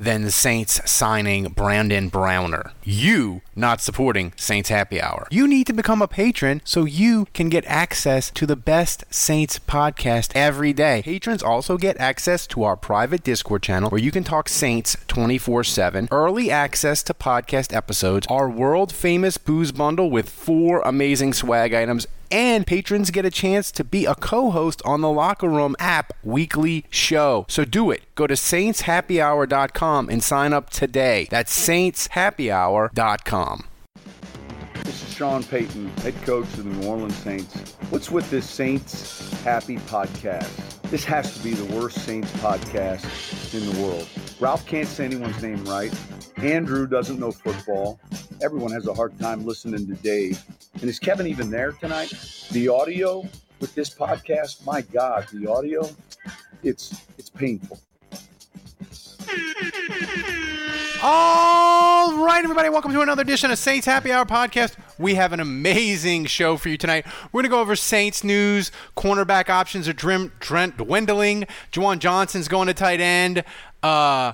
than the Saints signing Brandon Browner. You not supporting Saints Happy Hour. You need to become a patron so you can get access to the best Saints podcast every day. Patrons also get access to our private Discord channel where you can talk Saints 24 7, early access to podcast episodes, our world famous booze bundle with four amazing swag items, and patrons get a chance to be a co-host on the Locker Room app weekly show. So do it. Go to saintshappyhour.com and sign up today. That's saintshappyhour.com. Sean Payton, head coach of the New Orleans Saints. What's with this Saints Happy podcast? This has to be the worst Saints podcast in the world. Ralph can't say anyone's name right. Andrew doesn't know football. Everyone has a hard time listening to Dave. And is Kevin even there tonight? The audio with this podcast, my God, the audio, it's it's painful. All right, everybody, welcome to another edition of Saints Happy Hour podcast. We have an amazing show for you tonight. We're going to go over Saints news. Cornerback options are trent dwindling. Juwan Johnson's going to tight end. Uh,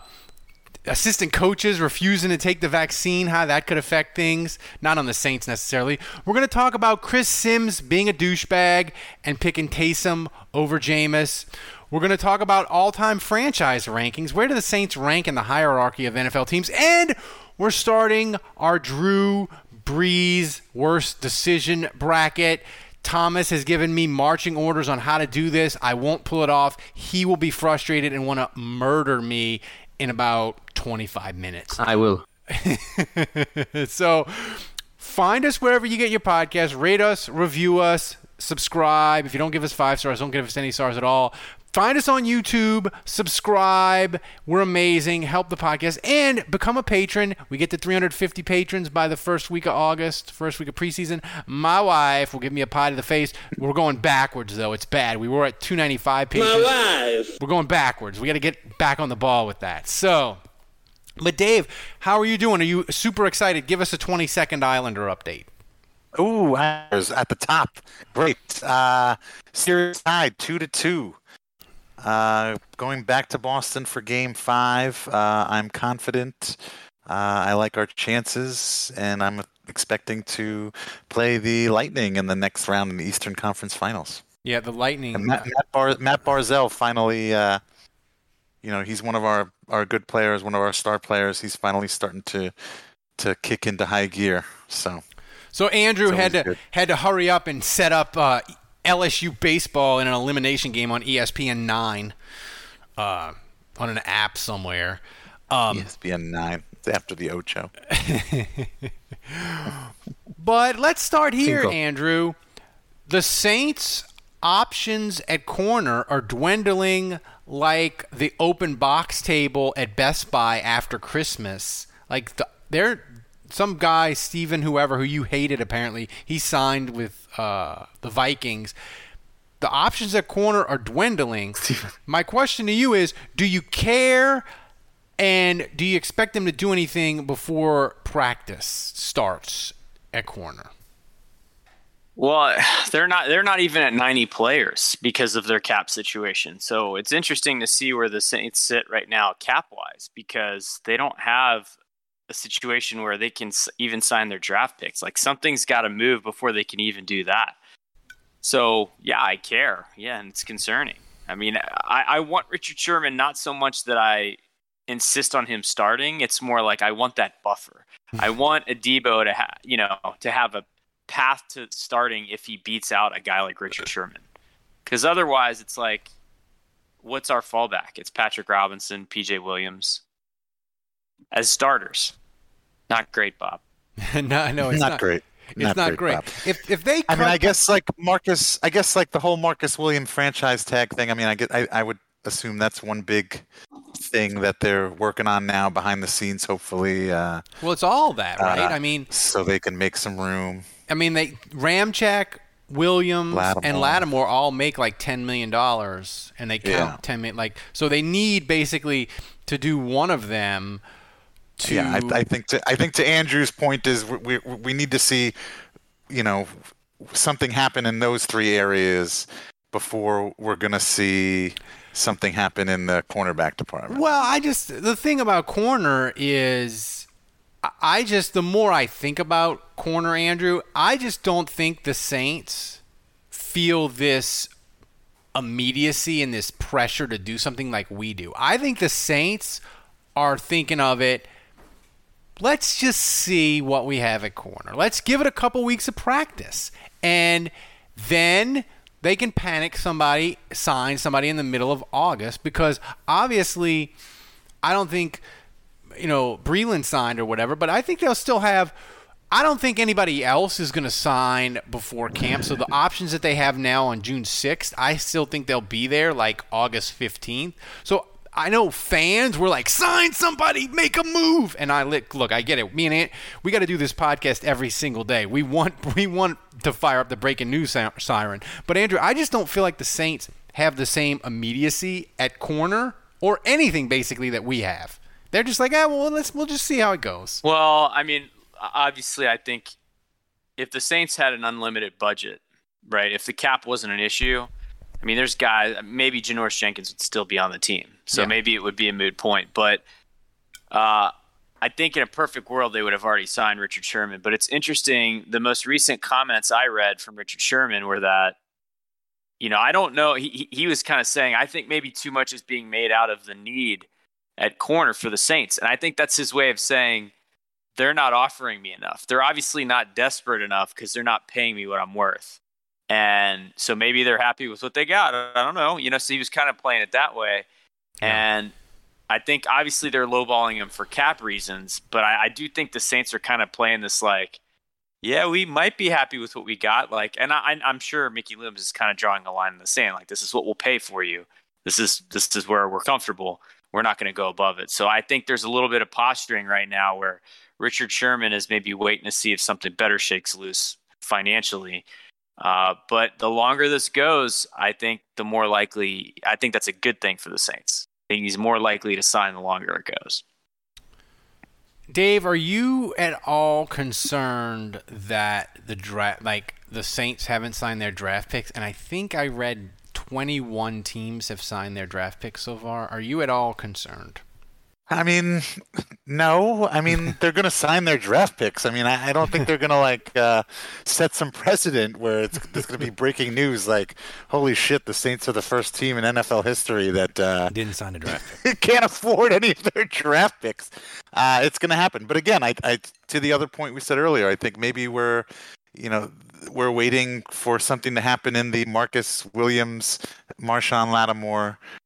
assistant coaches refusing to take the vaccine, how that could affect things. Not on the Saints necessarily. We're going to talk about Chris Simms being a douchebag and picking Taysom over Jameis. We're going to talk about all time franchise rankings. Where do the Saints rank in the hierarchy of NFL teams? And we're starting our Drew Brees worst decision bracket. Thomas has given me marching orders on how to do this. I won't pull it off. He will be frustrated and want to murder me in about 25 minutes. I will. so find us wherever you get your podcast, rate us, review us, subscribe. If you don't give us five stars, don't give us any stars at all. Find us on YouTube, subscribe. We're amazing. Help the podcast and become a patron. We get to 350 patrons by the first week of August, first week of preseason. My wife will give me a pie to the face. We're going backwards, though. It's bad. We were at 295 patrons. My wife. We're going backwards. We got to get back on the ball with that. So, but Dave, how are you doing? Are you super excited? Give us a 20 second Islander update. Ooh, at the top. Great. Uh, series tied two to two. Uh, going back to Boston for Game Five, uh, I'm confident. Uh, I like our chances, and I'm expecting to play the Lightning in the next round in the Eastern Conference Finals. Yeah, the Lightning. And Matt, Matt, Bar- Matt Barzal finally, uh, you know, he's one of our, our good players, one of our star players. He's finally starting to to kick into high gear. So. So Andrew had to good. had to hurry up and set up uh, LSU baseball in an elimination game on ESPN nine, uh, on an app somewhere. Um, ESPN nine. It's after the Ocho. but let's start here, Cinco. Andrew. The Saints' options at corner are dwindling like the open box table at Best Buy after Christmas. Like the, they're some guy, Steven, whoever, who you hated apparently, he signed with uh, the Vikings. The options at corner are dwindling. My question to you is do you care and do you expect them to do anything before practice starts at corner? Well, they're not they're not even at 90 players because of their cap situation. So it's interesting to see where the Saints sit right now cap wise because they don't have a situation where they can even sign their draft picks. Like something's got to move before they can even do that. So yeah, I care. Yeah, and it's concerning. I mean, I, I want Richard Sherman not so much that I insist on him starting. It's more like I want that buffer. Hmm. I want a Adebo to have you know to have a path to starting if he beats out a guy like Richard Sherman. Because otherwise, it's like, what's our fallback? It's Patrick Robinson, PJ Williams as starters. Not great, Bob. no, no, it's not, not, great. It's not, great. Bob. If if they, I mean, I guess like Marcus, I guess like the whole Marcus Williams franchise tag thing. I mean, I get, I, I would assume that's one big thing that they're working on now behind the scenes. Hopefully, uh, well, it's all that, right? uh, I mean, so they can make some room. I mean, they Ramczyk, Williams, and Lattimore. Lattimore all make like ten million dollars, and they count Yeah. ten million. Like, so they need basically to do one of them. To Yeah, I, I think to I think to Andrew's point is we, we we need to see, you know, something happen in those three areas before we're gonna see something happen in the cornerback department. Well, I just the thing about corner is I- I just the more I think about corner Andrew, I just don't think the Saints feel this immediacy and this pressure to do something like we do. I think the Saints are thinking of it let's just see what we have at corner. Let's give it a couple weeks of practice. And then they can panic somebody, sign somebody in the middle of August because obviously I don't think you know Breeland signed or whatever, but I think they'll still have I don't think anybody else is going to sign before camp. So the options that they have now on June 6th, I still think they'll be there like August 15th. So I know fans were like, sign somebody, make a move. And I look, look, I get it. Me and Ant, we got to do this podcast every single day. We want, we want to fire up the breaking news siren. But Andrew, I just don't feel like the Saints have the same immediacy at corner or anything basically that we have. They're just like, ah, well, let's, we'll just see how it goes. Well, I mean, obviously, I think if the Saints had an unlimited budget, right? If the cap wasn't an issue, I mean, there's guys. Maybe Janoris Jenkins would still be on the team, so Yeah. maybe it would be a moot point. But uh, I think in a perfect world, they would have already signed Richard Sherman. But it's interesting. The most recent comments I read from Richard Sherman were that, you know, I don't know. He he- he was kind of saying, I think maybe too much is being made out of the need at corner for the Saints, and I think that's his way of saying they're not offering me enough. They're obviously not desperate enough because they're not paying me what I'm worth. And so maybe they're happy with what they got. I don't know. You know, so he was kind of playing it that way. And I think obviously they're lowballing him for cap reasons, but I, I do think the Saints are kind of playing this like, yeah, we might be happy with what we got. Like, and I, I'm sure Mickey Loomis is kind of drawing a line in the sand. Like, this is what we'll pay for you. This is this is where we're comfortable. We're not going to go above it. So I think there's a little bit of posturing right now where Richard Sherman is maybe waiting to see if something better shakes loose financially. Uh, but the longer this goes, I think the more likely, I think that's a good thing for the Saints. I think he's more likely to sign the longer it goes. Dave, are you at all concerned that the draft, like the Saints haven't signed their draft picks? And I think I read 21 teams have signed their draft picks so far. Are you at all concerned? I mean, no. I mean, they're going to sign their draft picks. I mean, I, I don't think they're going to like uh, set some precedent where it's there's going to be breaking news like, "Holy shit, the Saints are the first team in NFL history that uh, Didn't sign a draft pick. can't afford any of their draft picks." Uh, it's going to happen. But again, I, I to the other point we said earlier, I think maybe we're, you know, we're waiting for something to happen in the Marcus Williams, Marshon Lattimore,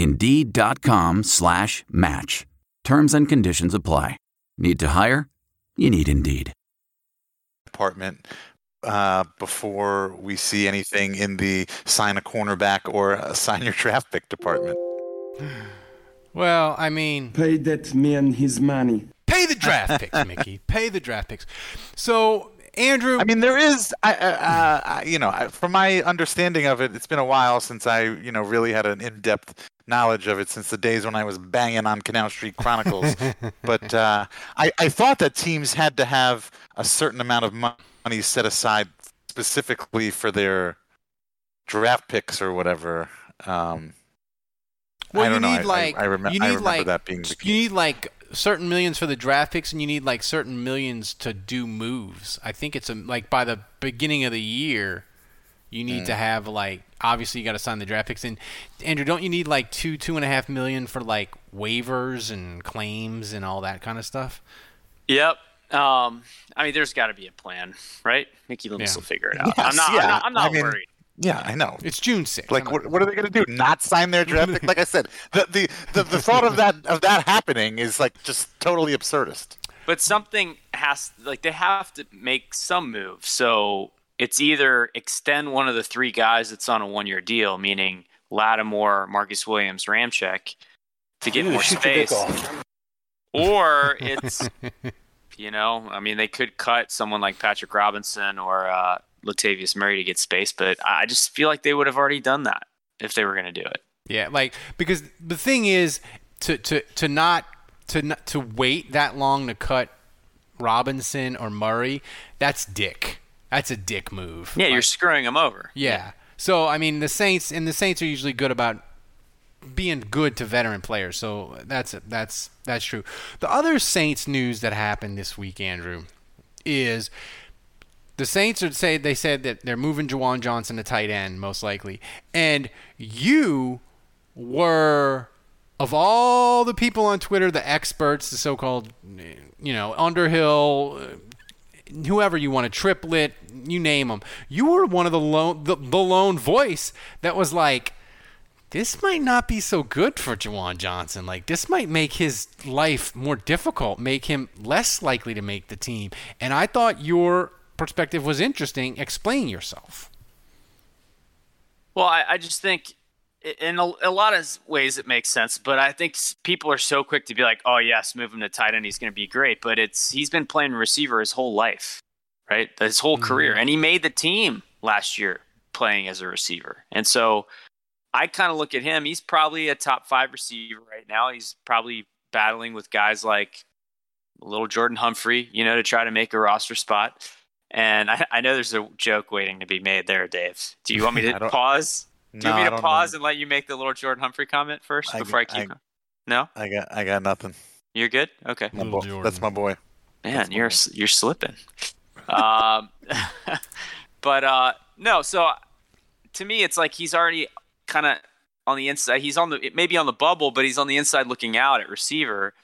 Indeed.com slash match. Terms and conditions apply. Need to hire? You need Indeed. department uh, before we see anything in the sign a cornerback or uh, sign your draft pick department. Well, I mean, Pay that man his money. pay the draft picks, Mickey. Pay the draft picks. So, Andrew, I mean, there is, I, uh, I, you know, I- from my understanding of it, it's been a while since I, you know, really had an in-depth knowledge of it since the days when I was banging on Canal Street Chronicles. but uh, I, I thought that teams had to have a certain amount of money set aside specifically for their draft picks or whatever. Um, well, I you don't know. need I- like I, I, remem- you I need remember like that being the you need like certain millions for the draft picks, and you need like certain millions to do moves. I think it's a, like by the beginning of the year, you need Mm. to have like obviously you got to sign the draft picks. And Andrew, don't you need like two two and a half million for like waivers and claims and all that kind of stuff? Yep. Um, I mean, there's got to be a plan, right? Mickey Loomis Yeah. will figure it out. Yes, I'm not. yeah. I'm not, I'm not I mean, worried. Yeah, I know. It's June sixth. Like, what, what are they going to do? Not sign their draft pick? Like I said, the, the, the, the thought of that of that happening is like just totally absurdist. But something has like they have to make some move. So it's either extend one of the three guys that's on a one year deal, meaning Lattimore, Marcus Williams, Ramczyk, to get more space, or it's you know, I mean, they could cut someone like Patrick Robinson or uh, Latavius Murray to get space, but I just feel like they would have already done that if they were going to do it. Yeah, like because the thing is to to to not to not, to wait that long to cut Robinson or Murray, that's dick. That's a dick move. Yeah, you're screwing them over. yeah. So I mean, the Saints and the Saints are usually good about being good to veteran players. So that's that's that's true. The other Saints news that happened this week, Andrew, is the Saints are say they said that they're moving Juwan Johnson to tight end most likely, and you were of all the people on Twitter, the experts, the so-called, you know, Underhill, uh, whoever you want, a Triplett, you name them. You were one of the lone, the, the lone voice that was like, this might not be so good for Juwan Johnson. Like this might make his life more difficult, make him less likely to make the team. And I thought your perspective was interesting. Explain yourself. Well, I, I just think in a, a lot of ways it makes sense, but I think people are so quick to be like, "Oh yes, move him to tight end, he's going to be great." But it's he's been playing receiver his whole life, right? His whole mm-hmm. career, and he made the team last year playing as a receiver, and so I kind of look at him. He's probably a top five receiver right now. He's probably battling with guys like little Jordan Humphrey, you know, to try to make a roster spot. And I, I know there's a joke waiting to be made there, Dave. Do you want me to pause? Do you No, want me to pause know. and let you make the little Jordan Humphrey comment first I- before I keep? I- no, I got I got nothing. you're good. Okay, My Little boy- that's my boy. man, you're s- you're slipping. um, but uh, no, so to me, it's like he's already kind of on the inside. He's on the maybe on the bubble, but he's on the inside looking out at receiver,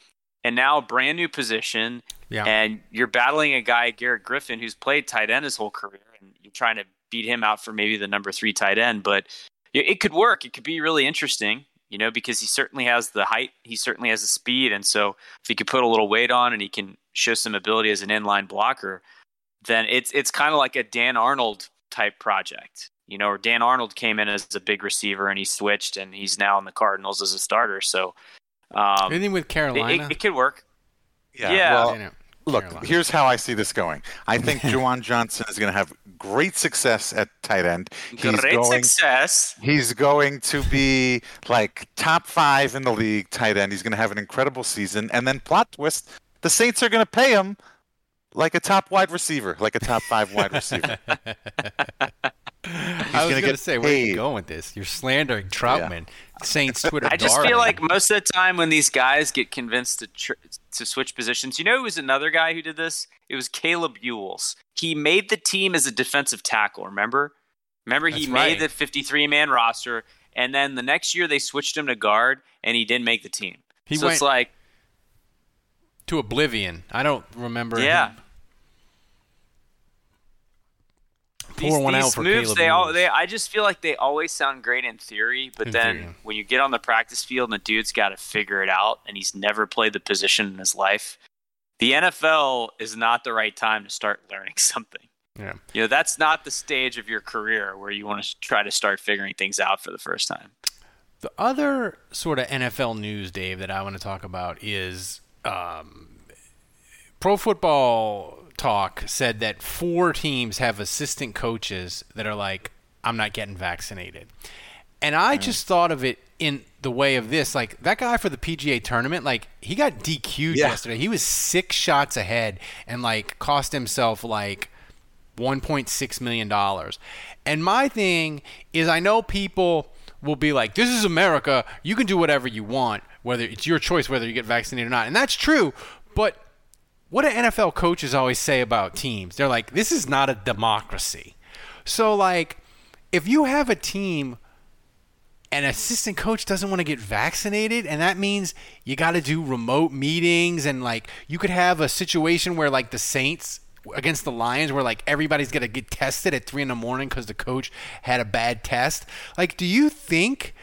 and now a brand new position. Yeah. And you're battling a guy, Garrett Griffin, who's played tight end his whole career, and you're trying to beat him out for maybe the number three tight end. But it it could work. It could be really interesting, you know, because he certainly has the height, he certainly has the speed, and so if he could put a little weight on and he can show some ability as an inline blocker, then it's it's kind of like a Dan Arnold type project, you know. Or Dan Arnold came in as a big receiver and he switched, and he's now in the Cardinals as a starter. So um, Anything with it, Carolina? it, it could work. Yeah. Yeah. Well, look, Carolina. here's how I see this going. I think Juwan Johnson is going to have great success at tight end. He's Great going. success. He's going to be like top five in the league tight end. He's going to have an incredible season. And then plot twist: the Saints are going to pay him like a top wide receiver, like a top five wide receiver. I was gonna going to get say, where are you going with this? You're slandering Trautman, Saints Twitter. I just darling. feel like most of the time when these guys get convinced to tr- to switch positions, you know, who was another guy who did this? It was Kaleb Eulls. He made the team as a defensive tackle. Remember? Remember, he That's made the 53 man roster, and then the next year they switched him to guard, and he didn't make the team. He so it's went- like, to oblivion. I don't remember. yeah. him. These, Pour one out for moves, Caleb they all, they, I just feel like they always sound great in theory, but In then theory. when you get on the practice field and the dude's got to figure it out, and he's never played the position in his life, the NFL is not the right time to start learning something. Yeah. You know, that's not the stage of your career where you want to try to start figuring things out for the first time. The other sort of NFL news, Dave, that I want to talk about is um, Pro Football Talk said that four teams have assistant coaches that are like, I'm not getting vaccinated. And I mm. just thought of it in the way of this like that guy for the PGA tournament like he got DQ'd Yeah. yesterday. He was six shots ahead and like cost himself like 1.6 million dollars. And my thing is I know people will be like this is America. You can do whatever you want whether it's your choice whether you get vaccinated or not. And that's true but what do NFL coaches always say about teams? They're like this is not a democracy. So like if you have a team an assistant coach doesn't want to get vaccinated and that means you got to do remote meetings and like you could have a situation where like the saints against the lions where like everybody's to get tested at three in the morning because the coach had a bad test. Like do you think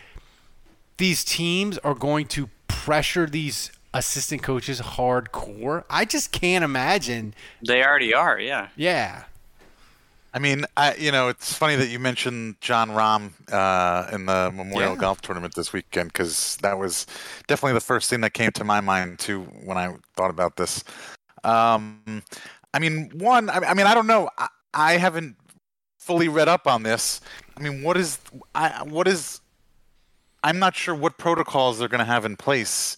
these teams are going to pressure these assistant coaches hardcore i just can't imagine They already are, yeah. yeah I mean, I, you know, it's funny that you mentioned Jon Rahm uh, in the Memorial Yeah. Golf Tournament this weekend because that was definitely the first thing that came to my mind too when I thought about this. Um, I mean, one, I, I mean, I don't know. I, I haven't fully read up on this. I mean, what is, I, what is, I'm not sure what protocols they're going to have in place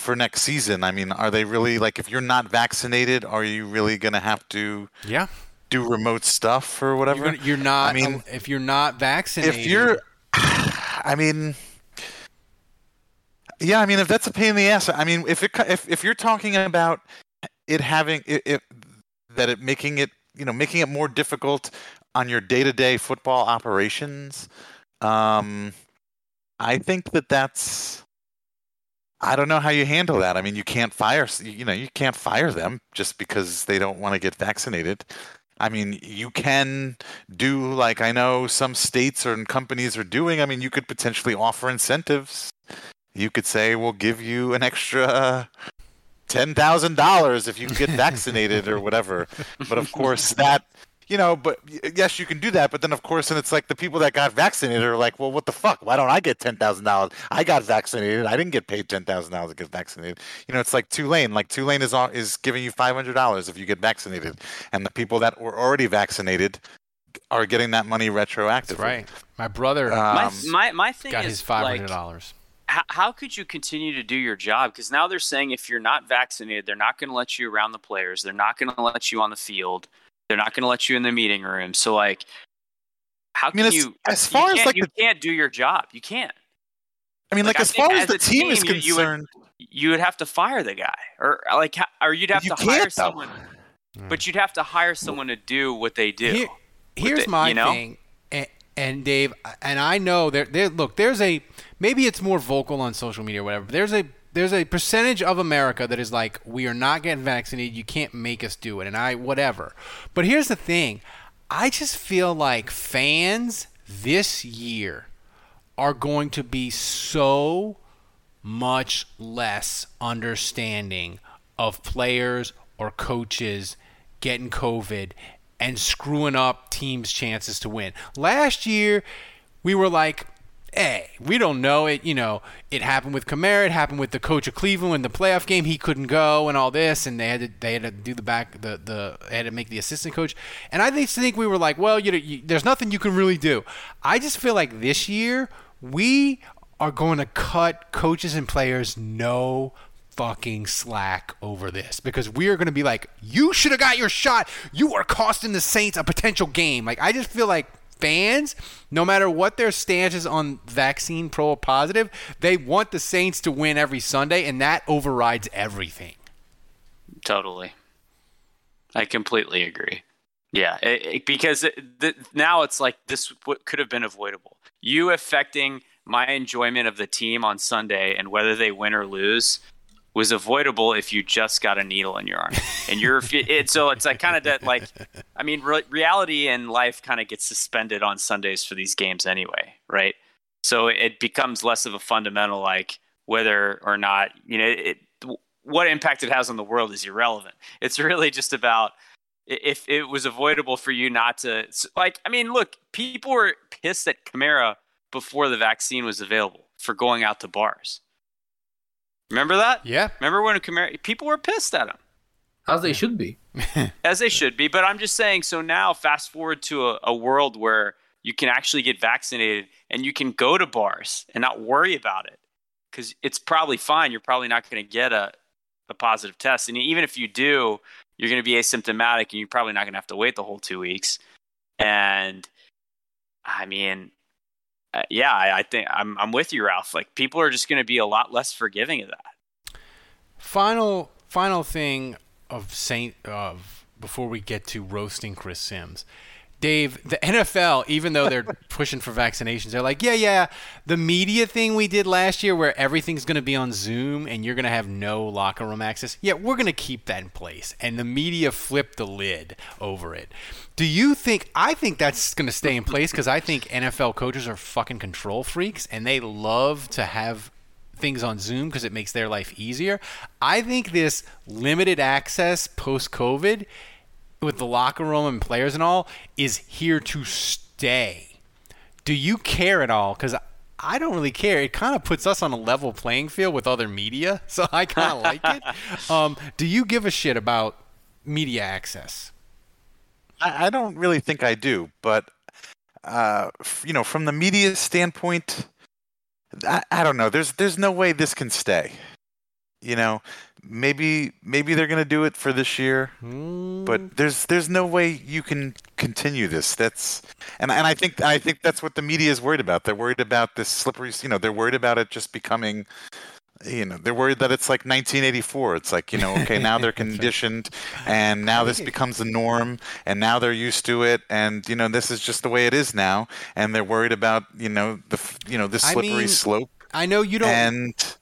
for next season. I mean, are they really like, if you're not vaccinated, are you really going to have to yeah do remote stuff or whatever? you're, gonna- you're not I mean, if you're not vaccinated if you're, I mean, yeah, I mean, if that's a pain in the ass, I mean, if it, if if you're talking about it having it, it that it making it, you know, making it more difficult on your day-to-day football operations, um, I think that that's. I don't know how you handle that. I mean, you can't fire, you know, you can't fire them just because they don't want to get vaccinated. I mean, you can do like I know some states or companies are doing. I mean, you could potentially offer incentives. You could say, "We'll give you an extra ten thousand dollars if you get vaccinated or whatever." But of course, that you know, but yes, you can do that. But then, of course, and it's like the people that got vaccinated are like, "Well, what the fuck? Why don't I get ten thousand dollars? I got vaccinated. I didn't get paid ten thousand dollars to get vaccinated." You know, it's like Tulane. Like Tulane is on, is giving you five hundred dollars if you get vaccinated, and the people that were already vaccinated are getting that money retroactively. That's right. My brother My, Um, my, my thing got is his five hundred like, dollars. how, how could you continue to do your job? Because now they're saying if you're not vaccinated, they're not going to let you around the players. They're not going to let you on the field. They're not going to let you in the meeting room. So like, how can mean, as- you? as you far as, like, you the- can't do your job. You can't. I mean, like, Like, I as far as, as the a team, is team, you- you would- concerned, You would have to fire the guy, or like, or you'd have you to hire though. someone. But you'd have to hire someone to do what they do. Here- here's the- my you know? thing, and, and Dave, and I know there, there. Look, there's a maybe it's more vocal on social media or whatever. But there's a there's a percentage of America that is like, we are not getting vaccinated. You can't make us do it, and I whatever. But here's the thing, I just feel like fans this year are going to be so much less understanding of players or coaches getting COVID and screwing up teams' chances to win. Last year, we were like, hey, we don't know it. You know, it happened with Kamara. It happened with the coach of Cleveland in the playoff game. He couldn't go and all this, and they had to they had to do the back the the they had to make the assistant coach. And I think we were like, well, you know, you, there's nothing you can really do. I just feel like this year we are going to cut coaches and players no fucking slack over this because we are going to be like, you should have got your shot. You are costing the Saints a potential game. Like, I just feel like fans, no matter what their stance is on vaccine pro or positive, they want the Saints to win every Sunday, and that overrides everything. Totally. I completely agree. Yeah, it, it- because it, the, now it's like this what could have been avoidable. You affecting my enjoyment of the team on Sunday and whether they win or lose was avoidable if you just got a needle in your arm. And you're it, so it's like kind of that like I mean re- reality and life kind of gets suspended on Sundays for these games anyway, right? So it becomes less of a fundamental like whether or not, you know, it what impact it has on the world is irrelevant. It's really just about if it was avoidable for you not to like I mean look people were pissed at Kamara before the vaccine was available for going out to bars. Remember that? Yeah. Remember when Kamara people were pissed at him. As they should be. As they should be, but I'm just saying so now fast forward to a, a world where you can actually get vaccinated and you can go to bars and not worry about it because it's probably fine. You're probably not going to get a, a positive test. And even if you do, you're going to be asymptomatic and you're probably not going to have to wait the whole two weeks. And I mean, uh, yeah, I, I, think I'm, I'm with you, Ralph. Like people are just going to be a lot less forgiving of that. Final, final thing of Saint of before we get to roasting Chris Simms. Dave, the NFL, even though they're pushing for vaccinations, they're like, yeah, yeah, the media thing we did last year where everything's going to be on Zoom and you're going to have no locker room access. Yeah, we're going to keep that in place. And the media flipped the lid over it. Do you think, I think that's going to stay in place because I think NFL coaches are fucking control freaks and they love to have things on Zoom because it makes their life easier. I think this limited access post COVID with the locker room and players and all is here to stay. Do you care at all? Because I don't really care. It kind of puts us on a level playing field with other media, so I kind of like it. Um, do you give a shit about media access? I, I don't really think I do, but uh, you know, from the media standpoint, I, I don't know. There's there's no way this can stay. You know, maybe maybe they're going to do it for this year, mm. but there's there's no way you can continue this. That's and and I think I think that's what the media is worried about. They're worried about this slippery. You know, they're worried about it just becoming. You know, they're worried that it's like 1984. It's like you know, okay, now they're conditioned, and now this becomes the norm, and now they're used to it, and you know, this is just the way it is now, and they're worried about you know the you know the slippery I mean, slope. I know you don't. And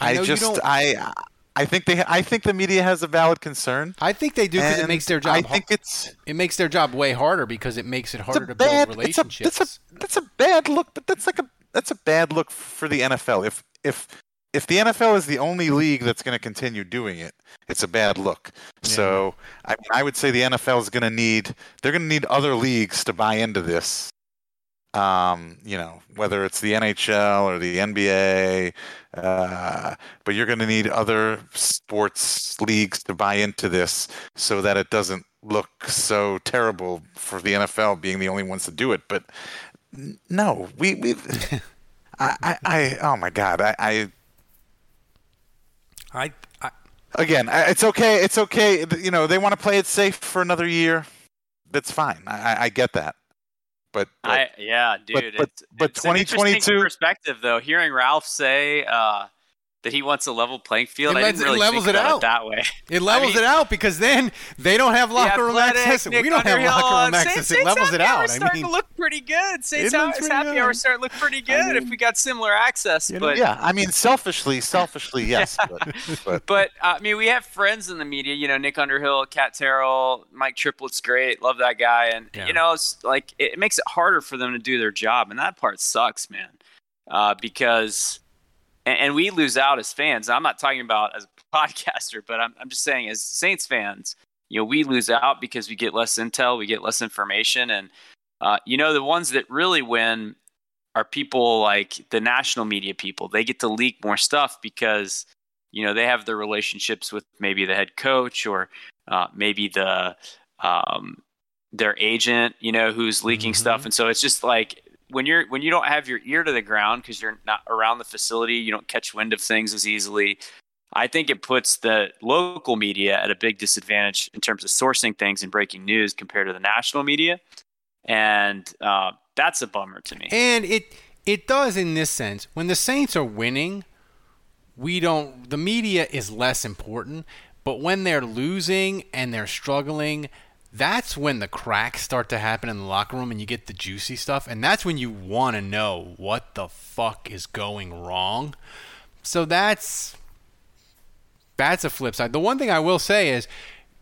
I, I just I I think they. I think the media has a valid concern. I think they do because it makes their job. I think it's. It makes their job way harder because it makes it harder to bad, build relationships. It's a, that's a that's a bad look, but that's like a that's a bad look for the NFL. If if if the NFL is the only league that's going to continue doing it, it's a bad look. Yeah. So I, I would say the NFL is going to need they're going to need other leagues to buy into this um, you know, whether it's the NHL or the NBA, uh, but you're going to need other sports leagues to buy into this so that it doesn't look so terrible for the NFL being the only ones to do it. But no, we, we, I, I, I, oh my God, I, I, I, I again, it's okay. It's okay. You know, they want to play it safe for another year. That's fine. I, I get that. But, I, yeah, dude. But, but, it's, but it's 2022 perspective though. Hearing Ralph say uh, that he wants a level playing field, it, I didn't really it levels think it about out it that way. It levels I mean, it out because then they don't have locker room access. Nick we don't have locker room access. Saints, it levels it out. Starting I mean, to look pretty good. Saints Happy, good. hour starting to look pretty good I mean, if we got similar access. you know, but yeah, I mean, selfishly, selfishly, yes. but, but, but uh, I mean, we have friends in the media. You know, Nick Underhill, Kat Terrell, Mike Triplett's great. Love that guy. And Yeah. you know, it's like it makes it harder for them to do their job, and that part sucks, man. Uh, because and, and we lose out as fans. I'm not talking about as a podcaster, but I'm I'm just saying as Saints fans, you know, we lose out because we get less intel, we get less information, and uh, you know, the ones that really win are people like the national media people. They get to leak more stuff because you know they have the relationships with maybe the head coach or uh, maybe the um, their agent, you know, who's leaking stuff, and so it's just like when you're when you don't have your ear to the ground because you're not around the facility, you don't catch wind of things as easily. I think it puts the local media at a big disadvantage in terms of sourcing things and breaking news compared to the national media, and uh, that's a bummer to me. And it it does in this sense. When the Saints are winning, we don't the media is less important, but when they're losing and they're struggling, that's when the cracks start to happen in the locker room and you get the juicy stuff and that's when you want to know what the fuck is going wrong. So that's that's a flip side. The one thing I will say is,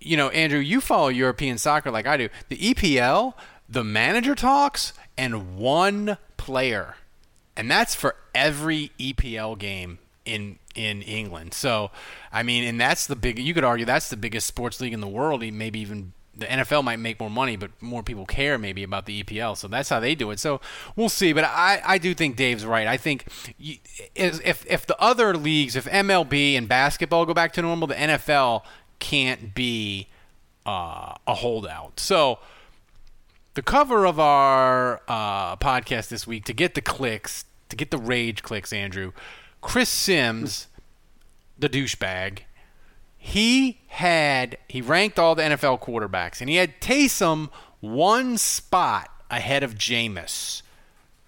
you know, Andrew, you follow European soccer like I do. The EPL, the manager talks and one player. And that's for every EPL game in in England. So, I mean, and that's the big you could argue that's the biggest sports league in the world, maybe even the NFL might make more money, but more people care maybe about the EPL. So that's how they do it. So we'll see. But I, I do think Dave's right. I think you, if if the other leagues, if MLB and basketball go back to normal, the NFL can't be uh, a holdout. So the cover of our uh, podcast this week to get the clicks, to get the rage clicks, Andrew, Chris Simms, the douchebag he had he ranked all the NFL quarterbacks, and he had Taysom one spot ahead of Jameis,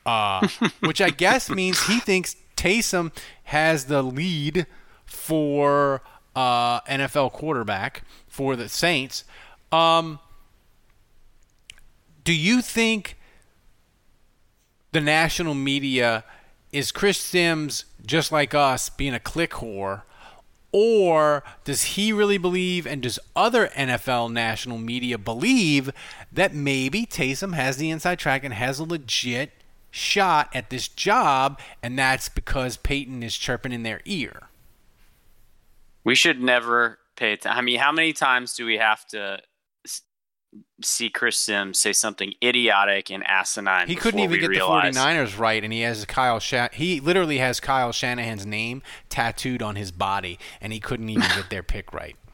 uh, which I guess means he thinks Taysom has the lead for uh, NFL quarterback for the Saints. Um, do you think the national media is Chris Simms just like us being a click whore? Or does he really believe, and does other NFL national media believe that maybe Taysom has the inside track and has a legit shot at this job, and that's because Payton is chirping in their ear? We should never pay attention. I mean, how many times do we have to see Chris Simms say something idiotic and asinine. He couldn't even get realize. the 49ers right, and he has Kyle Shan- He literally has Kyle Shanahan's name tattooed on his body, and he couldn't even get their pick right.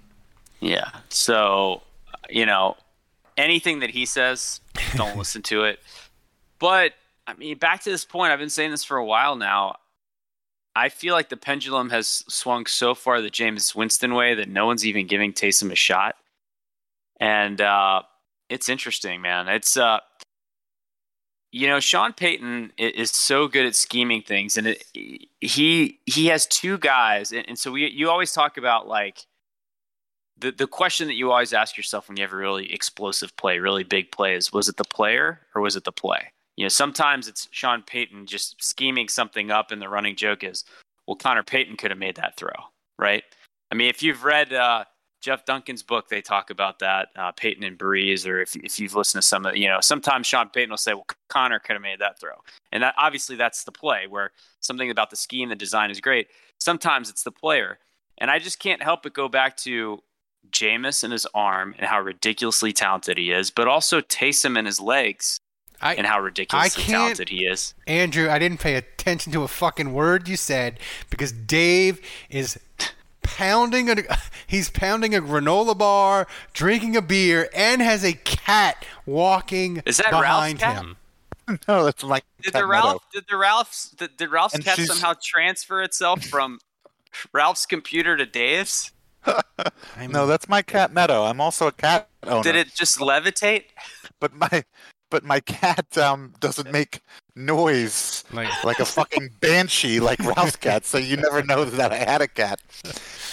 Yeah. So, you know, anything that he says, don't listen to it. But, I mean, back to this point, I've been saying this for a while now. I feel like the pendulum has swung so far the Jameis Winston way that no one's even giving Taysom a shot and uh, it's interesting, man. It's uh, you know, Sean Payton is so good at scheming things, and it, he he has two guys, and, and so we you always talk about like the the question that you always ask yourself when you have a really explosive play, really big play is was it the player or was it the play? You know, sometimes it's Sean Payton just scheming something up, and the running joke is, well, Connor Payton could have made that throw, right? I mean, if you've read uh, Jeff Duncan's book, they talk about that, uh, Payton and Brees, or if, if you've listened to some of, you know, sometimes Sean Payton will say, well, Connor could have made that throw. And that, obviously that's the play where something about the scheme, the design is great. Sometimes it's the player. And I just can't help but go back to Jameis and his arm and how ridiculously talented he is, but also Taysom and his legs I, and how ridiculously talented he is. Andrew, I didn't pay attention to a fucking word you said because Dave is pounding a he's pounding a granola bar, drinking a beer, and has a cat walking Is that behind Ralph's him. No, that's like did the Ralph did the Ralph's did, did Ralph's And cat she's- somehow transfer itself from Ralph's computer to Dave's? no, that's my cat Meadow. I'm also a cat owner. Did it just levitate? But my but my cat um doesn't make noise Like- like, a fucking banshee like Ralph's cat. So you never know that I had a cat.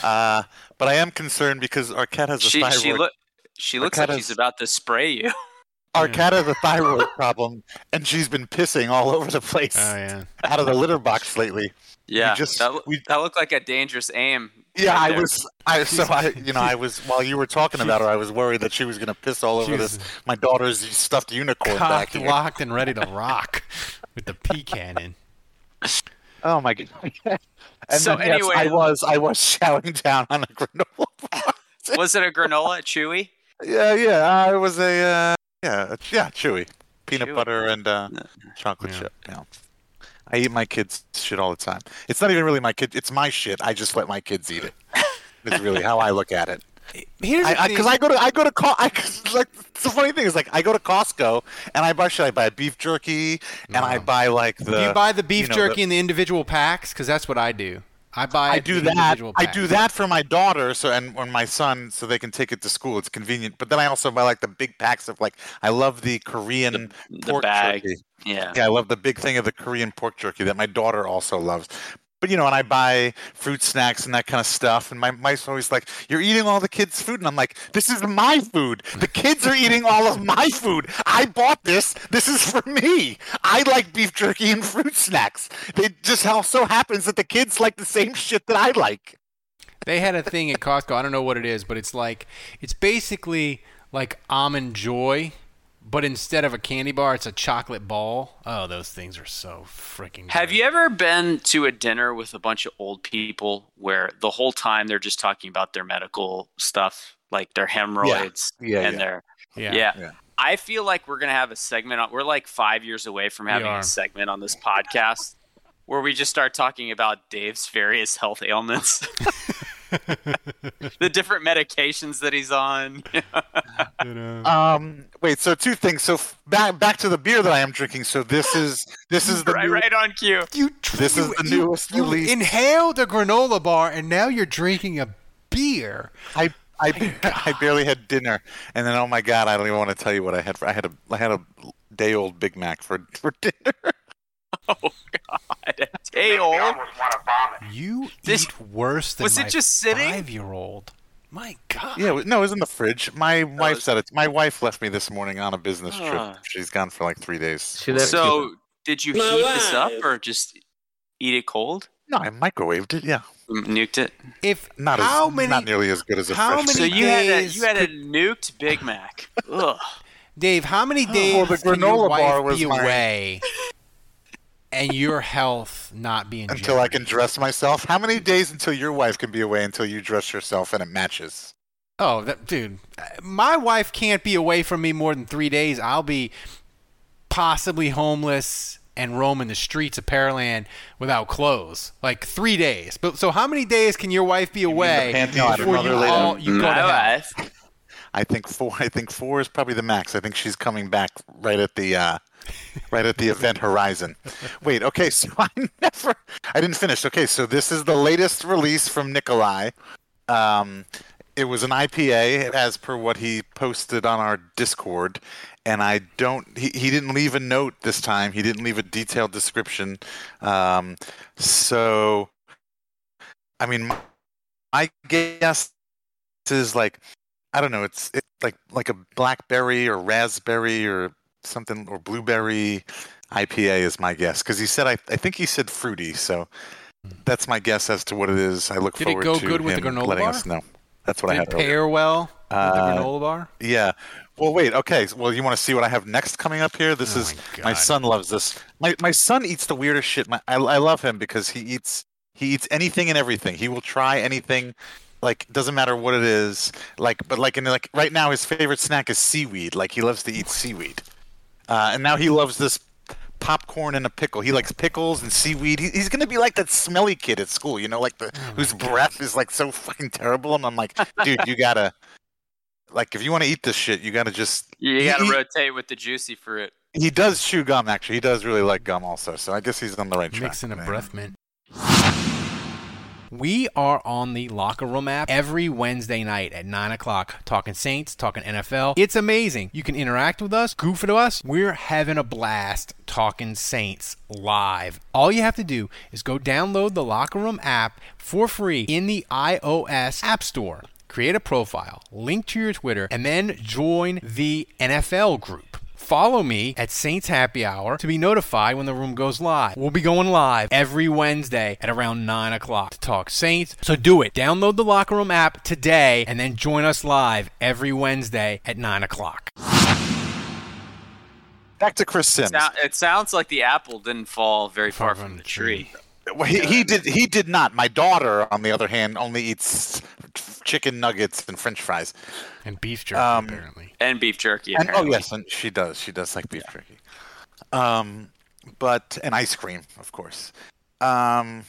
Uh, but I am concerned because our cat has a She thyroid. she look she looks like cat she's about to spray you. our cat has a thyroid problem, and she's been pissing all over the place Oh yeah. out of the litter box lately. Yeah, just- that, loo- we- that looked like a dangerous aim. Yeah, right I was. I so I you know I was while you were talking about her, I was worried that she was going to piss all over this my daughter's stuffed unicorn back Cocked, here. locked, and ready to rock with the pea cannon. Oh my god! and So then, yes, anyway- I was I was chowing down on a granola bar. Was it a granola, Chewy? yeah, yeah. Uh, it was a uh, yeah, yeah, chewy, peanut Chewy. butter and uh, chocolate Yeah. chip. Yeah. I eat my kids' shit all the time. It's not even really my kid. It's my shit. I just let my kids eat it. It's really how I look at it. Here's Because thing. I, go to I go to Co- I, like the funny thing is like I go to Costco and I buy shit. I buy beef jerky and I mm. buy like the. do you buy the beef you know, jerky the- in the individual packs? Because that's what I do. I buy. I do that. I do that for my daughter, so and or my son, so they can take it to school. It's convenient. But then I also buy like the big packs of like I love the Korean The pork bag. jerky. Yeah. Yeah, I love the big thing of the Korean pork jerky that my daughter also loves. But you know, and I buy fruit snacks and that kind of stuff. And my wife's always like, "You're eating all the kids' food," and I'm like, "This is my food. The kids are eating all of my food. I bought this. This is for me. I like beef jerky and fruit snacks. It just so happens that the kids like the same shit that I like." They had a thing at Costco. I don't know what it is, but it's like it's basically like almond joy, but instead of a candy bar, it's a chocolate ball. Oh, those things are so freaking. Have good. you ever been to a dinner with a bunch of old people where the whole time they're just talking about their medical stuff, like their hemorrhoids Yeah, and yeah. their Yeah. Yeah. Yeah. I feel like we're gonna have a segment. On, we're like five years away from having a segment on this podcast where we just start talking about Dave's various health ailments, the different medications that he's on. Um, wait. So two things. So f- back back to the beer that I am drinking. So this is this is the right, new, right on cue. You This is you- the you- newest you release. inhaled a granola bar and now you're drinking a beer. I I, I barely had dinner, and then oh my god, I don't even want to tell you what I had. For, I had a I had a day old Big Mac for for dinner. Oh God, day old. You This- eat worse than was it my just sitting? five-year-old. My God. Yeah, no, it was in the fridge. My wife said it. My wife left me this morning on a business trip. Ah. She's gone for like three days. She left So, did you My heat this up or just eat it cold? No, I microwaved it. Yeah, Nuked it. If not how as many not nearly as good as a how fresh. many So you had a you had a nuked Big Mac. Ugh. Dave, how many days well, the can your granola wife bar was be my- away and your health not being in until I can dress myself. How many days until your wife can be away until you dress yourself and it matches? Oh, that, dude, my wife can't be away from me more than three days. I'll be possibly homeless and roaming the streets of Pearland without clothes. Like three days. But so, how many days can your wife be away panties No, I don't before you, all, you go to hell? I think four. I think four is probably the max. I think she's coming back right at the uh, right at the event horizon. Wait, okay, so I never, I didn't finish. Okay, so this is the latest release from Nikolai. Um, it was an IPA, as per what he posted on our Discord, and I don't. He, he didn't leave a note this time. He didn't leave a detailed description. Um, so, I mean, my, my guess is like I don't know. It's it's like like a blackberry or raspberry or something or blueberry IPA is my guess because he said I I think he said fruity. So that's my guess as to what it is. I look Did it forward go to good with the granola letting bar? us know. That's what I Did had. it earlier. pair well with the Uh, granola bar? Yeah. Well, wait. Okay. Well, you want to see what I have next coming up here? This Oh is my my, son loves this. My my son eats the weirdest shit. My, I I love him because he eats he eats anything and everything. He will try anything. Like doesn't matter what it is. Like but like in like right now his favorite snack is seaweed. Like he loves to eat seaweed. Uh, and now he loves this popcorn and a pickle. He likes pickles and seaweed. He, he's gonna be like that smelly kid at school, you know, like the Oh whose breath is like so fucking terrible. And I'm like, dude, you gotta like if you want to eat this shit, you gotta just. You got to he, rotate with the juicy fruit. he does chew gum actually. He does really like gum also. So I guess he's on the right track. Mixing a man. breath mint. We are on the Locker Room app every Wednesday night at 9 o'clock, talking Saints, talking NFL. It's amazing. You can interact with us, goof at us. We're having a blast talking Saints live. All you have to do is go download the Locker Room app for free in the iOS App Store. Create a profile, link to your Twitter, and then join the NFL group. Follow me at Saints Happy Hour to be notified when the room goes live. We'll be going live every Wednesday at around 9 o'clock to talk Saints. So do it. Download the Locker Room app today and then join us live every Wednesday at 9 o'clock. Back to Chris Simms. Sou- It sounds like the apple didn't fall very far from the tree. Well, he, he did. He did not. My daughter, on the other hand, only eats chicken nuggets and French fries. And beef jerky, Um, apparently. And beef jerky. And, oh yes, and she does. She does like beef jerky. Um, but and ice cream, of course. Um,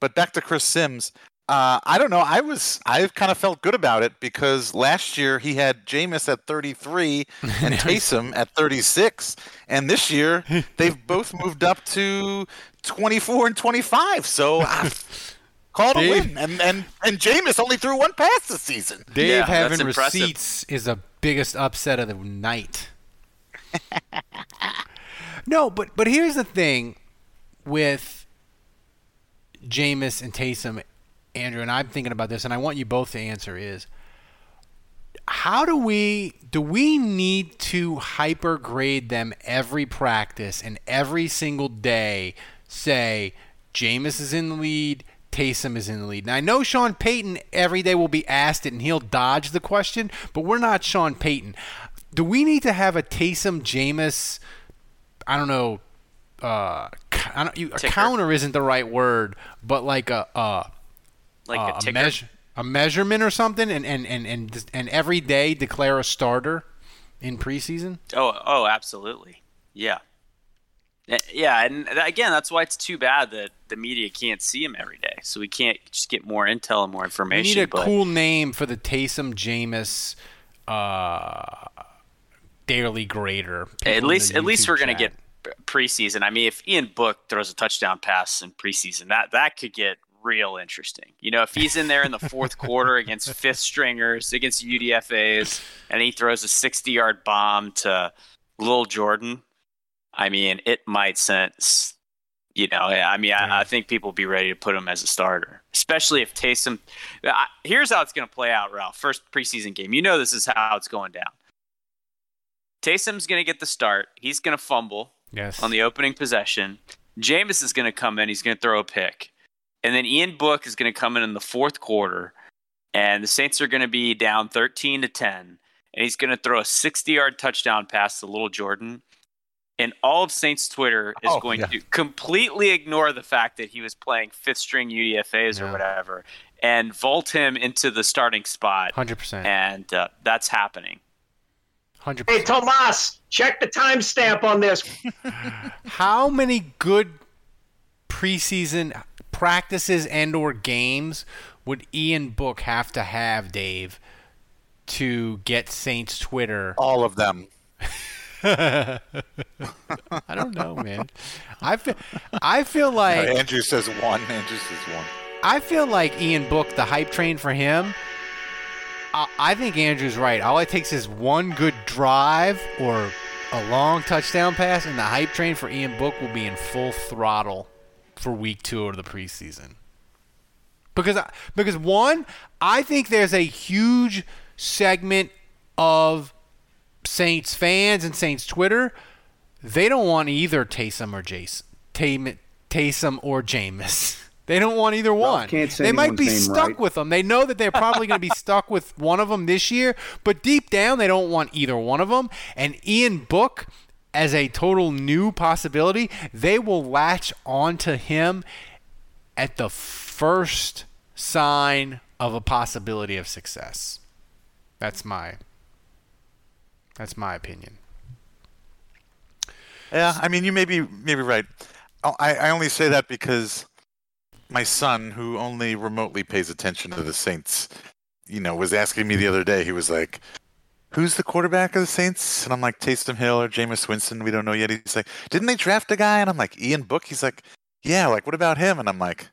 but back to Chris Simms. Uh, I don't know. I was I kind of felt good about it because last year he had Jameis at 33 and Taysom at 36, and this year they've both moved up to 24 and 25. So I called a Dave? win, and and and Jameis only threw one pass this season. Dave Yeah, having that's receipts is the biggest upset of the night. no, but but here's the thing with Jameis and Taysom, Andrew, and I'm thinking about this, and I want you both to answer is how do we do we need to hyper grade them every practice and every single day say Jameis is in the lead, Taysom is in the lead. Now I know Sean Payton every day will be asked it and he'll dodge the question, but we're not Sean Payton. Do we need to have a Taysom Jameis I don't know uh I don't, you, a counter isn't the right word, but like a uh like uh, a ticker. measure a measurement or something and and and and, and every day declare a starter in preseason? Oh, oh, absolutely. Yeah. Eh, Yeah, and again, that's why it's too bad that the media can't see him every day. So we can't just get more intel and more information. We need a but cool name for the Taysom Jameis uh, daily grader. People at least, at least we're gonna get preseason. I mean, if Ian Book throws a touchdown pass in preseason, that that could get real interesting. You know, if he's in there in the fourth quarter against fifth stringers, against UDFA's, and he throws a 60 yard bomb to Lil Jordan, I mean, it might sense. You know, I mean, I, I think people will be ready to put him as a starter, especially if Taysom. I- Here's how it's going to play out, Ralph. First preseason game. You know, this is how it's going down. Taysom's going to get the start. He's going to fumble Yes. on the opening possession. Jameis is going to come in. He's going to throw a pick. And then Ian Book is going to come in in the fourth quarter. And the Saints are going to be down 13 to 10. And he's going to throw a 60 yard touchdown pass to Little Jordan. And all of Saints Twitter is Oh, going yeah. to completely ignore the fact that he was playing fifth string UDFAs or whatever and vault him into the starting spot. 100%. And uh, that's happening. 100%. Hey, Thomas, check the timestamp on this. How many good preseason practices and or games would Ian Book have to have, Dave, to get Saints Twitter? All of them. I don't know, man. I feel, I feel like Andrew says one. Andrew says one. I feel like Ian booked the hype train for him. I, I think Andrew's right. All it takes is one good drive or a long touchdown pass, and the hype train for Ian Book will be in full throttle for week two of the preseason. Because, I- because one, I think there's a huge segment of Saints fans and Saints Twitter. They don't want either Taysom or Jace, Tay, Taysom or Jameis. They don't want either one. they might be stuck right. with them. They know that they're probably going to be stuck with one of them this year, but deep down they don't want either one of them. And Ian Book, as a total new possibility, they will latch onto him at the first sign of a possibility of success. That's my that's my opinion. Yeah, I mean, you may be maybe right. Oh, I, I only say that because my son, who only remotely pays attention to the Saints, you know, was asking me the other day. He was like, "Who's the quarterback of the Saints?" And I'm like, "Taysom Hill or Jameis Winston? We don't know yet." He's like, "Didn't they draft a guy?" And I'm like, "Ian Book." He's like, "Yeah." Like, what about him? And I'm like,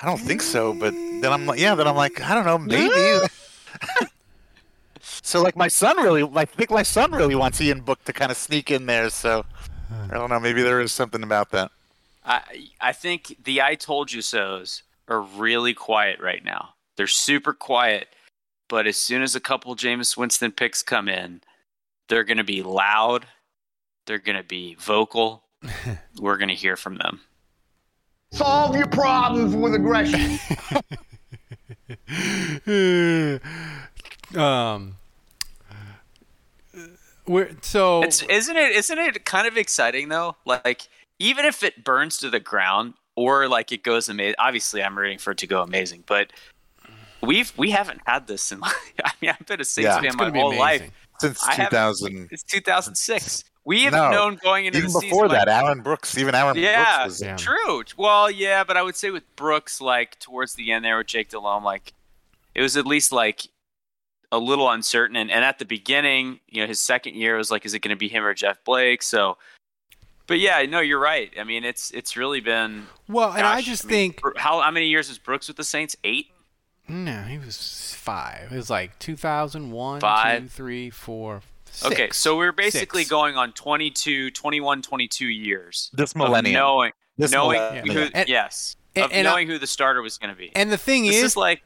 "I don't think so." But then I'm like, "Yeah." Then I'm like, "I don't know, maybe." So like my son really, I think my son really wants Ian Book to kind of sneak in there. So I don't know, maybe there is something about that. I I think the I told you so's are really quiet right now. They're super quiet, but as soon as a couple Jameis Winston picks come in, they're going to be loud. They're going to be vocal. We're going to hear from them. Solve your problems with aggression. um we're so It's isn't it isn't it kind of exciting though? Like even if it burns to the ground or like it goes amazing. Obviously, I'm rooting for it to go amazing, but we've we haven't had this in. I mean, I've been a Saints Yeah. fan my be whole amazing. life. Since I 2000, It's 2006. We have No, known going into even the before season. that, like- Aaron Brooks, even Aaron yeah, Brooks was Yeah. true. Well, yeah, but I would say with Brooks, like towards the end there with Jake Delhomme, like it was at least like a little uncertain. And, and at the beginning, you know, his second year was like, is it going to be him or Jeff Blake? So, but yeah, no, you're right. I mean, it's it's really been. well and i gosh, just mean, think how how many years was Brooks with the Saints? Eight. no he was five it was like 2001 Five. two, three, four, Okay, so we're basically Six. going on 22, 21, 22 years. this of millennium. knowing, This knowing millennium. who, And- yes, and- of and I- knowing who the starter was going to be. and the thing this is, is like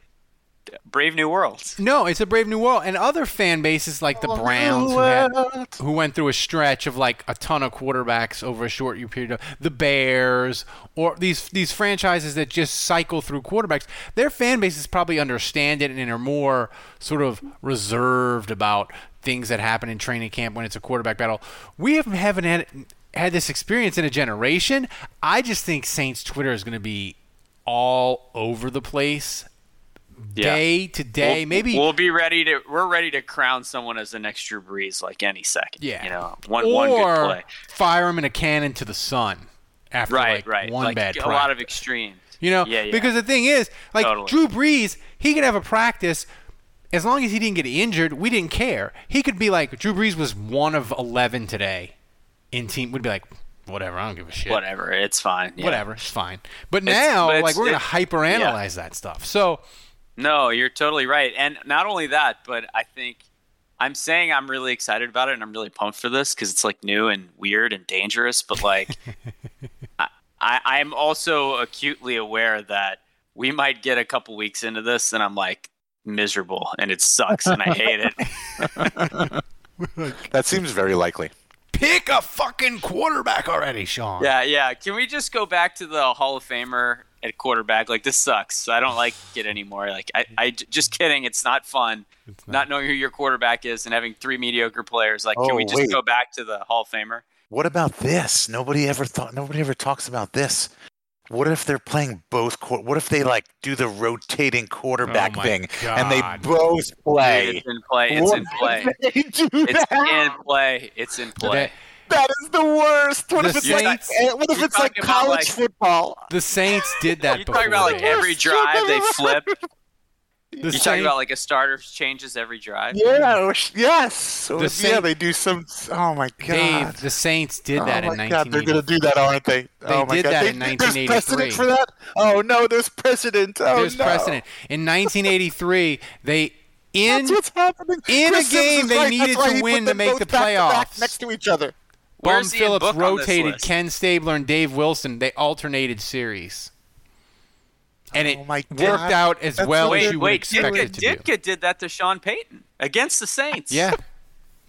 Brave New World. no it's a brave new world. And other fan bases like the browns who, had, who went through a stretch of like a ton of quarterbacks over a short period of the bears or these these franchises that just cycle through quarterbacks their fan bases probably understand it and are more sort of reserved about things that happen in training camp when it's a quarterback battle. We haven't haven't had had this experience in a generation. I just think saints twitter is going to be all over the place day to day. We'll, Maybe we'll be ready to. We're ready to crown someone as the next Drew Brees like any second. Yeah. you know, one or one good play. fire him in a cannon to the sun after Right, like right. one like bad a practice. lot of extremes. You know, Yeah, yeah. because the thing is, like Totally. Drew Brees, he could have a practice as long as he didn't get injured. We didn't care. He could be like Drew Brees was one of eleven today in team. Would be like, whatever. I don't give a shit. Whatever, it's fine. yeah. Whatever, it's fine. But It's- now, but it's- like we're gonna it- hyper analyze that stuff. So No, you're totally right. And not only that, but I think I'm saying I'm really excited about it and I'm really pumped for this because it's like new and weird and dangerous. But like, I, I, I'm also acutely aware that we might get a couple weeks into this and I'm like miserable and it sucks and I hate it. That seems very likely. pick a fucking quarterback already, Sean. Yeah, yeah. Can we just go back to the Hall of Famer at quarterback? Like this sucks. I don't like it anymore. Like I, I just kidding. It's not fun. not. knowing who your quarterback is and having three mediocre players. Like, can Oh, we just wait. go back to the Hall of Famer? What about this? Nobody ever thought. Nobody ever talks about this. What if they're playing both? Quar- what if they like do the rotating quarterback Oh my thing and they both play? It's in play. It's What in play. they do It's that? in play. It's in play. That is the worst. What The if it's Saints- like? eh, What if it's like college like- football? The Saints did that You're before. talking about like every drive they flip. the You're talking about like a starter changes every drive. Yeah. or Yes. The yeah. Saint- They do some. Oh my god. Dave, the Saints did that oh in my God, they're gonna do that, aren't they? They oh my did God. that They- in There's 1983. precedent for that. Oh no, there's precedent. Oh There's no. precedent. In 1983, they in That's what's happening. in a Chris Sims game is they right. needed to win to make the playoffs. next to each other. Bum Phillips Book on this rotated? Ken Stabler and Dave Wilson. They alternated series. And it Oh worked out as That's well so as Wait, you would expect Ditka, it to do. Ditka did that to Sean Payton against the Saints. Yeah.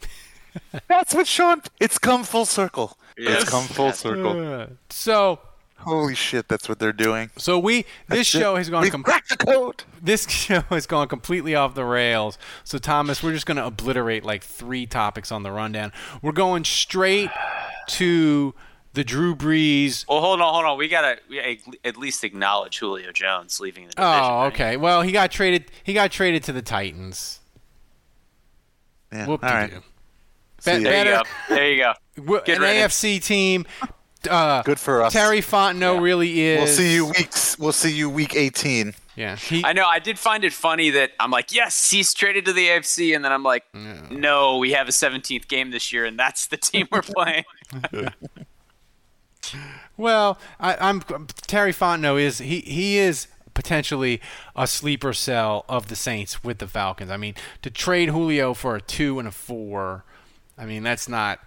That's what Sean. It's come full circle. Yes. It's come full circle. So Holy shit, that's what they're doing. so we this That's it. show has gone We've com- cracked the code. this show has gone completely off the rails. So Thomas, we're just going to obliterate like three topics on the rundown. We're going straight to the Drew Brees. Well, hold on, hold on. We gotta we at least acknowledge Julio Jones leaving the division. Oh, right? okay. Well, he got traded. He got traded to the Titans. Yeah. Whoop all right. Be- There you go. There you go. Get an ready. AFC team. Uh, Good for us. Terry Fontenot really is. We'll see you weeks. We'll see you week 18. Yeah, he, I know. I did find it funny that I'm like, yes, he's traded to the AFC, and then I'm like, no, we have a 17th game this year, and that's the team we're playing. Well, I, I'm Terry Fontenot is he he is potentially a sleeper cell of the Saints with the Falcons. I mean, to trade Julio for a two and a four, I mean that's not.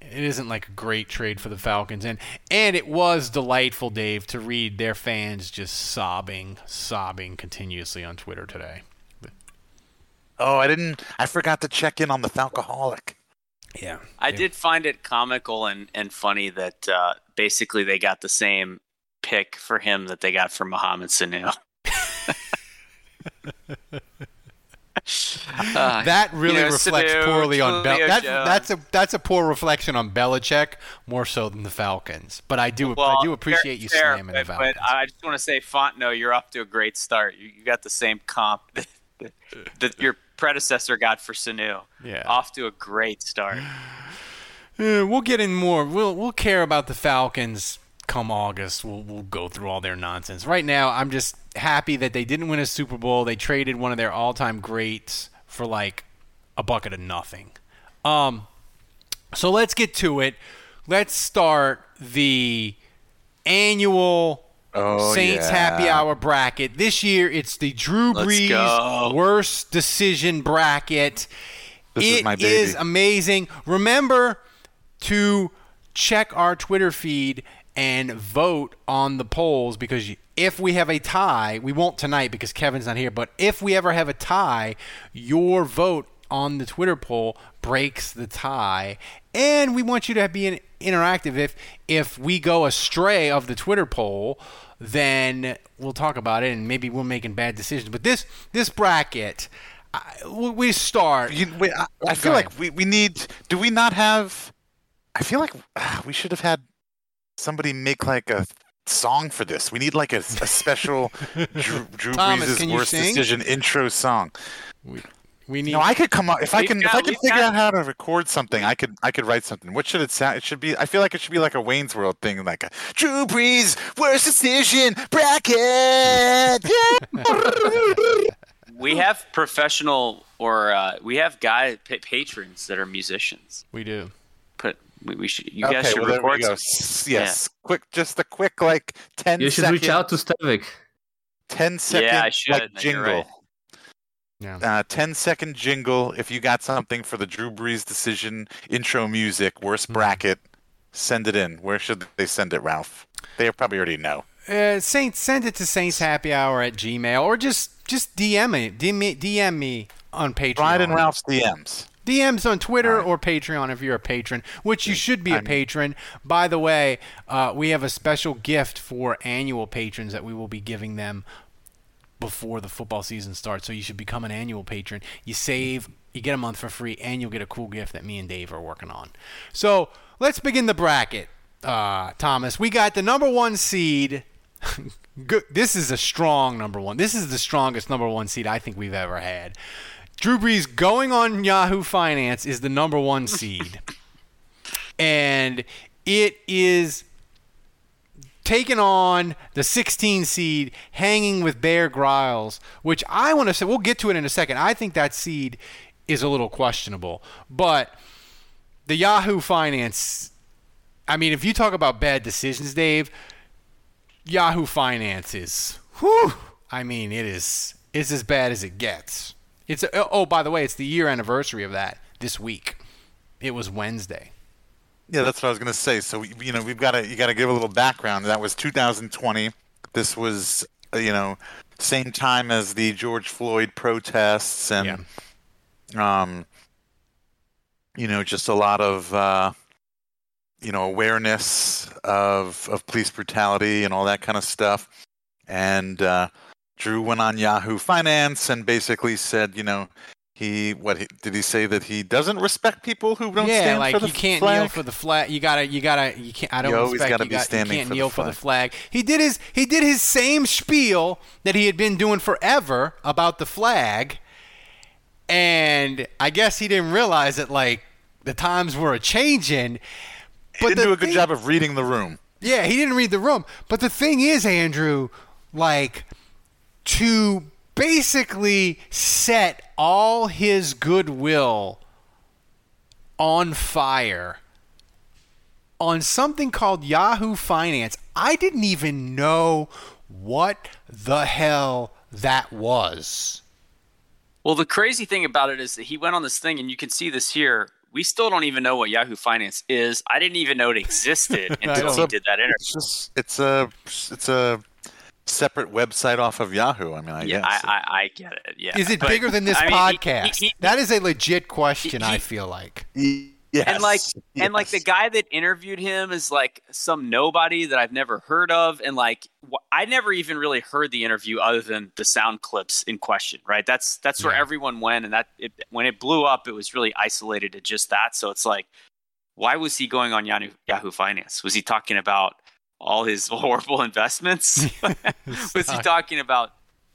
It isn't like a great trade for the Falcons, and and it was delightful, Dave, to read their fans just sobbing, sobbing continuously on Twitter today. Oh, I didn't. I forgot to check in on the Falcoholic. Yeah, I did find it comical and, and funny that uh, basically they got the same pick for him that they got for Mohamed Sanu. Uh, That really you know, reflects Sanu, poorly on Bel. That's that's a that's a poor reflection on Belichick more so than the Falcons. But I do Well, I do appreciate you fair, slamming but, the Falcons. But I just want to say, Fontenot, you're off to a great start. You, you got the same comp that, that, that your predecessor got for Sanu. Yeah. Off to a great start. Uh, we'll get in more. We'll we'll care about the Falcons come August. We'll we'll go through all their nonsense. Right now, I'm just happy that they didn't win a Super Bowl. They traded one of their all-time greats for like a bucket of nothing. Um, so let's get to it. Let's start the annual Oh, Saints yeah. Happy Hour bracket. This year, it's the Drew Brees worst decision bracket. This is It my baby. is amazing. Remember to check our Twitter feed and vote on the polls because if we have a tie, we won't tonight because Kevin's not here, but if we ever have a tie, your vote on the Twitter poll breaks the tie. And we want you to be an interactive. If if we go astray of the Twitter poll, then we'll talk about it and maybe we're making bad decisions. But this this bracket, I, we start. You, wait, I, I feel Go like we, we need. Do we not have? I feel like ah, we should have had somebody make like a song for this. We need like a, a special Drew, Drew Thomas, Brees' worst sing? decision intro song. We need. No, I could come up if I We've can if I can figure got- out how to record something. I could I could write something. What should it sound? It should be. I feel like it should be like a Wayne's World thing, like a Drew Brees worst decision bracket. We have professional or uh, we have guy pa- patrons that are musicians. we do. Put we, we should you guys okay, should well, there we record some- S- Yes, quick, just a quick like ten. You should second, reach out to Stavik. 10 second Yeah, I should. like, No, jingle. right. Yeah. Uh, 10 second jingle. If you got something for the Drew Brees decision intro music, worst bracket, send it in. Where should they send it, Ralph? They probably already know. Uh, Saints, send it to Saints Happy Hour at Gmail or just just DM me, DM me, DM me on Patreon. Slide in Ralph's DMs. DMs on Twitter right. or Patreon if you're a patron, which you should be a patron. By the way, uh, we have a special gift for annual patrons that we will be giving them before the football season starts. So you should become an annual patron. You save, you get a month for free, and you'll get a cool gift that me and Dave are working on. So let's begin the bracket, uh, Thomas. We got the number one seed. Good. This is a strong number one. This is the strongest number one seed I think we've ever had. Drew Brees going on Yahoo Finance is the number one seed. and it is taking on the 16 seed, hanging with Bear Griles, which I want to say, we'll get to it in a second. I think that seed is a little questionable. But the Yahoo Finance, I mean, if you talk about bad decisions, Dave, Yahoo Finance is, whew, I mean, it is, it's as bad as it gets. It's, oh, by the way, it's the year anniversary of that this week. It was Wednesday. Yeah, that's what I was going to say. So you know, we've got to you got to give a little background. That was 2020. This was uh, you know same time as the George Floyd protests and um you know just a lot of uh, you know awareness of of police brutality and all that kind of stuff. And uh, Drew went on Yahoo Finance and basically said, you know. He what he, did he say that he doesn't respect people who don't yeah, stand like for the you can't flag? kneel for the flag. You gotta, you gotta, you can't. I don't You always respect gotta you, be got, standing you can't for the kneel for the flag. He did his, he did his same spiel that he had been doing forever about the flag, and I guess he didn't realize that like the times were a changing. But He didn't do a good job of reading the room. Yeah, he didn't read the room. But the thing is, Andrew, like to basically set all his goodwill on fire on something called Yahoo Finance. I didn't even know what the hell that was. Well, the crazy thing about it is that he went on this thing, and you can see this here. We still don't even know what Yahoo Finance is. I didn't even know it existed until he don't. did that interview. It's just it's a it's a separate website off of Yahoo. I mean, I yeah, guess. I, I, I get it. Yeah. Is it But, bigger than this I mean, he- podcast? he- he- that is a legit question, I feel like. and like and like the guy that interviewed him is like some nobody that I've never heard of, and like I never even really heard the interview other than the sound clips in question. Right? That's that's where Yeah. everyone went, and that it, when it blew up, it was really isolated to just that. So it's like, why was he going on Yahoo, Yahoo Finance? Was he talking about all his horrible investments? was he talking about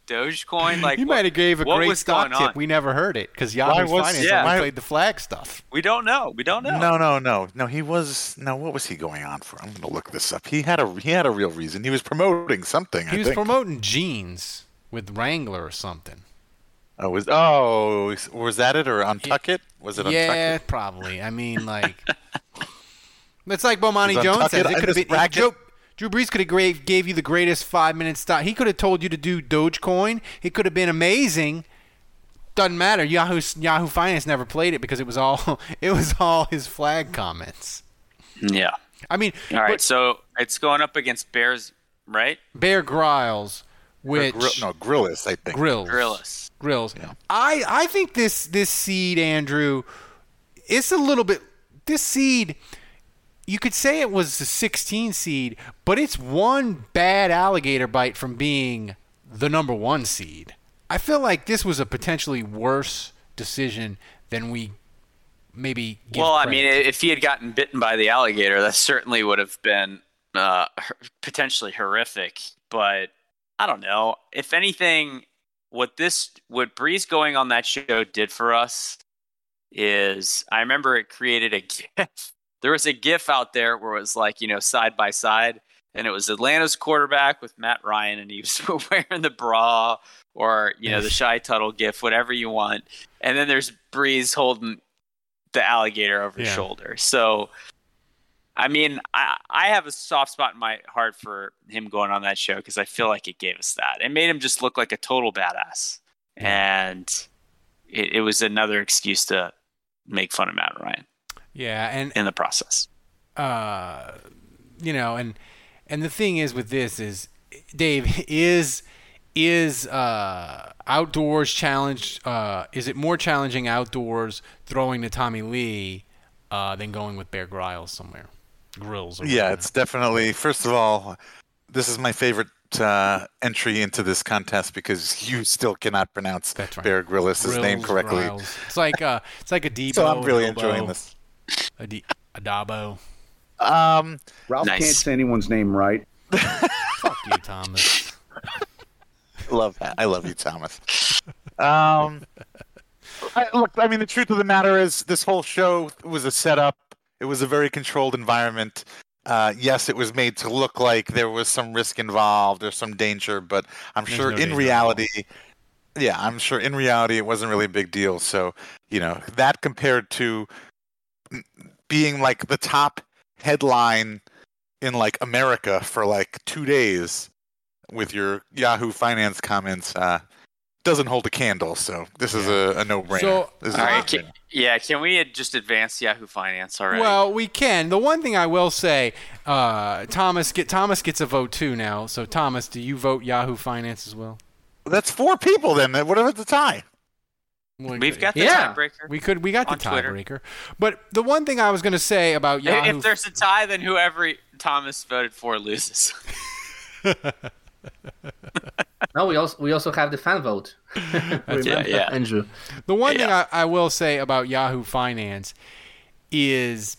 Dogecoin? Like you what- might have gave a great stock going on? tip. We never heard it because Why Yahoo was- Finance yeah. only Why- played the flag stuff. We don't know. We don't know. No, no, no, no. He was no. What was he going on for? I'm going to look this up. He had a he had a real reason. He was promoting something. He I was think. promoting jeans with Wrangler or something. Oh, was oh was that it or Untuck It? Was it Untuck yeah, It? probably. I mean, like, it's like Bomani Jones says. It It could have been. bracket? Joe, Drew Brees could have gave, gave you the greatest five minute stop. He could have told you to do Dogecoin. It could have been amazing. Doesn't matter. Yahoo Yahoo Finance never played it because it was all it was all his flag comments. Yeah. I mean, All right. but So it's going up against Bears, right? Bear Griles, Or which Grill, no, Grillis, I think. Grills. Grillis. Grills. I I think this this seed, Andrew, it's a little bit. This seed, you could say it was a 16 seed, but it's one bad alligator bite from being the number one seed. I feel like this was a potentially worse decision than we maybe. Well, I mean, if he had gotten bitten by the alligator, that certainly would have been uh, potentially horrific. But I don't know. If anything, what this what Brees going on that show did for us is I remember it created a GIF. There was a GIF out there where it was like you know side by side, and it was Atlanta's quarterback with Matt Ryan, and he was wearing the bra or you know the shy Tuttle GIF, whatever you want, and then there's Brees holding the alligator over his shoulder. So I mean, I, I have a soft spot in my heart for him going on that show because I feel like it gave us that. It made him just look like a total badass. And it, it was another excuse to make fun of Matt Ryan Yeah, and in the process. uh, you know, and and the thing is with this is, Dave is is uh, outdoors challenge. Uh, is it more challenging outdoors throwing to Tommy Lee uh, than going with Bear Grylls somewhere? Grills. Or Yeah, it's definitely. First of all, this is my favorite uh, entry into this contest because you still cannot pronounce right. Bear Grylls' name correctly. Grills. It's like uh, it's like a Debo. So I'm really a enjoying this. A, D- a Dabo. Um, Ralph Nice. can't say anyone's name right. Fuck you, Thomas. love that. I love you, Thomas. Um, I, look, I mean, the truth of the matter is, this whole show was a setup. It was a very controlled environment. Uh, yes, it was made to look like there was some risk involved or some danger, but I'm There's sure no in reality, yeah, I'm sure in reality it wasn't really a big deal. So, you know, that compared to being like the top headline in like America for like two days with your Yahoo Finance comments uh, doesn't hold a candle. So this is a, a no-brainer. So, This is All a right. no-brainer. Can, yeah. Can we just advance Yahoo Finance already? Well, we can. The one thing I will say, uh, Thomas get Thomas gets a vote too now. So Thomas, do you vote Yahoo Finance as well? That's four people then. What if it's a tie? Well, We've got the Yeah. tiebreaker. we could we got the tiebreaker. But the one thing I was going to say about Yahoo If there's a tie, then whoever Thomas voted for loses. No, we also we also have the fan vote. Remember, yeah. Andrew. The one thing I, I will say about Yahoo Finance is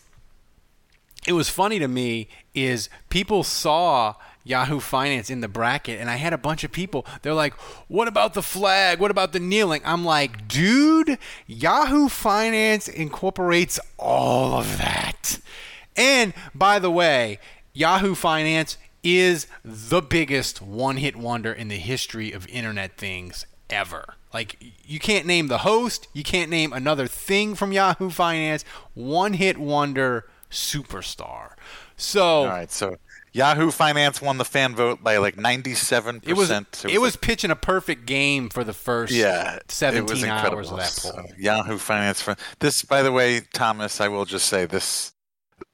it was funny to me is people saw Yahoo Finance in the bracket and I had a bunch of people they're like what about the flag what about the kneeling I'm like dude Yahoo Finance incorporates all of that and by the way Yahoo Finance is the biggest one-hit wonder in the history of internet things ever. Like you can't name the host, you can't name another thing from Yahoo Finance. One hit wonder superstar. So All right. So Yahoo Finance won the fan vote by like 97%. it was it was like- pitching a perfect game for the first yeah, it 17 was hours of that So. Yahoo Finance. Fr- This, by the way, Thomas, I will just say this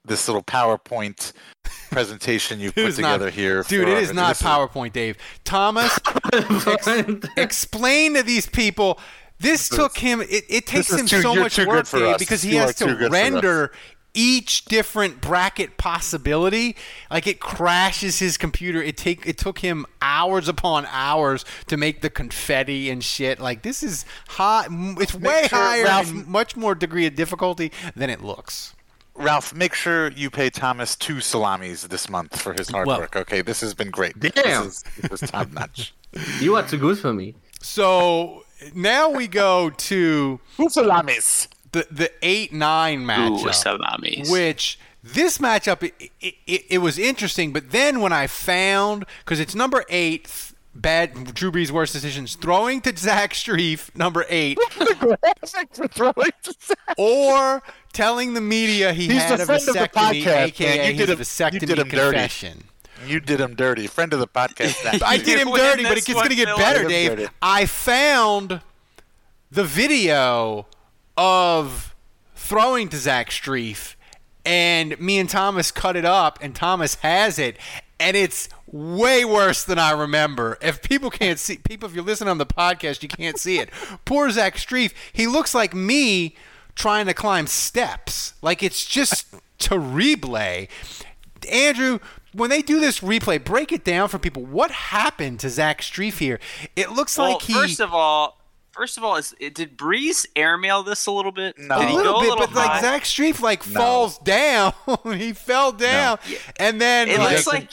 this little PowerPoint presentation you put Dude, it's not- together here. Dude, for it our- is not PowerPoint, Dave. Thomas, ex- explain to these people. This took him. It, it takes him too- so much work, Dave, us. because he You has to good for us. render each different bracket possibility. Like it crashes his computer. It take it took him hours upon hours to make the confetti and shit. Like this is high. It's way sure, higher Ralph- and much more degree of difficulty than it looks. Ralph, make sure you pay Thomas two salamis this month for his hard Well- work. Okay, this has been great. Damn. This is, this is top notch. You are too good for me. So now we go to Two salamis. The the eight nine Ooh, matchup. salamis. which this matchup it, it, it was interesting but then when i found because it's number eight bad drew brees worst decisions throwing to zach Strief, number eight for throwing to or telling the media he He's had a friend of the vasectomy podcast, aka man. You his did him- you did him dirty. confession You did him dirty. Friend of the podcast. I did him dirty, but this it gets going to get better, Dave. dirty. I found the video of throwing to Zach Strief, and me and Thomas cut it up, and Thomas has it, and it's way worse than I remember. If people can't see, people, if you're listening on the podcast, you can't see it. Poor Zach Strief, he looks like me trying to climb steps. Like it's just terrible. Andrew, when they do this replay, break it down for people. What happened to Zach Strief here? It looks well, like he. first of all, First of all, is did Brees airmail this a little bit? No. Did a he little go bit, a little but like? Zach Strief like No. falls down. he fell down, and then It like, looks like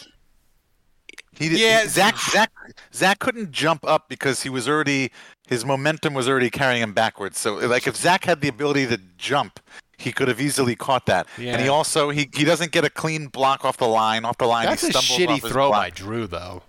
He did, Yeah, Zach Zach Zach couldn't jump up because he was already his momentum was already carrying him backwards. So like if Zach had the ability to jump, he could have easily caught that. And he also he, he doesn't get a clean block off the line. Off the line, that's he a shitty off throw block. by Drew though.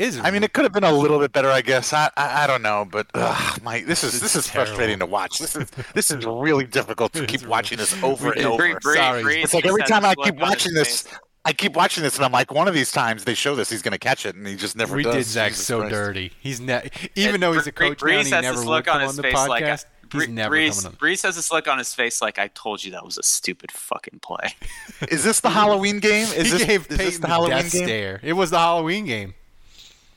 Is I mean, it could have been a little bit better, I guess. I I, I don't know, but ugh, my this is this is frustrating to watch. This is this is really difficult to keep watching this over and over. Bree- Sorry. Brees It's like every time I keep watching this. I keep watching this, and I'm like, one of these times they show this, he's going to catch it, and he just never we does. did Zach Jesus so Christ. dirty. He's ne- even And though he's a Bree- coach now, and he has never this look come on on his the face podcast. like he's Bree- never Brees, coming on. Brees has this look on his face like I told you that was a stupid fucking play. Is this the Halloween game? Is he this, gave is this the the Halloween death game? stare. It was the Halloween game.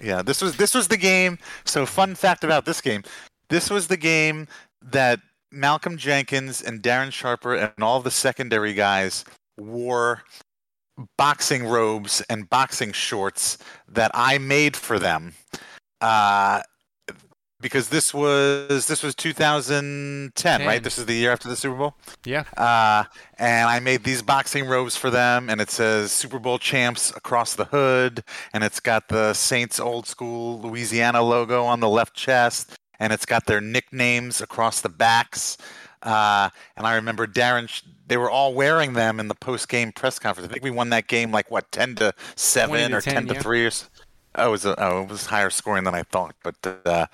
Yeah, this was this was the game. So fun fact about this game: this was the game that Malcolm Jenkins and Darren Sharper and all the secondary guys wore boxing robes and boxing shorts that I made for them. Uh, because this was this was 2010, right? This is the year after the Super Bowl. Yeah. Uh, and I made these boxing robes for them, and it says Super Bowl champs across the hood, and it's got the Saints old school Louisiana logo on the left chest, and it's got their nicknames across the backs. Uh, and I remember Darren, they were all wearing them in the post game press conference. I think we won that game like what, 10 to 7 to or 10, 10, to yeah. 3 or s- It was oh, it was higher scoring than I thought. But uh,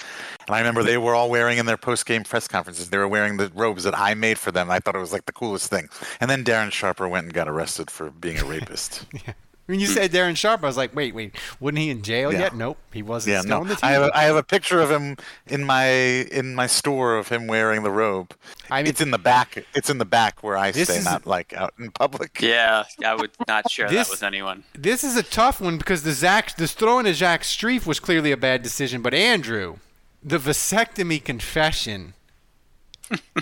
and I remember they were all wearing in their post game press conferences. They were wearing the robes that I made for them. I thought it was like the coolest thing. And then Darren Sharper went and got arrested for being a rapist. When you hmm. said Darren Sharp, I was like, wait, wait, wasn't he in jail Yeah. yet? Nope, he wasn't. yeah, still no, on the team. I have a, I have a picture of him in my in my store of him wearing the robe. I mean- it's in the back. It's in the back where I This stay, is- not like out in public. yeah, I would not share This- that with anyone. This is a tough one because the Zach, this throw into Zach Strief was clearly a bad decision. But Andrew, the vasectomy confession,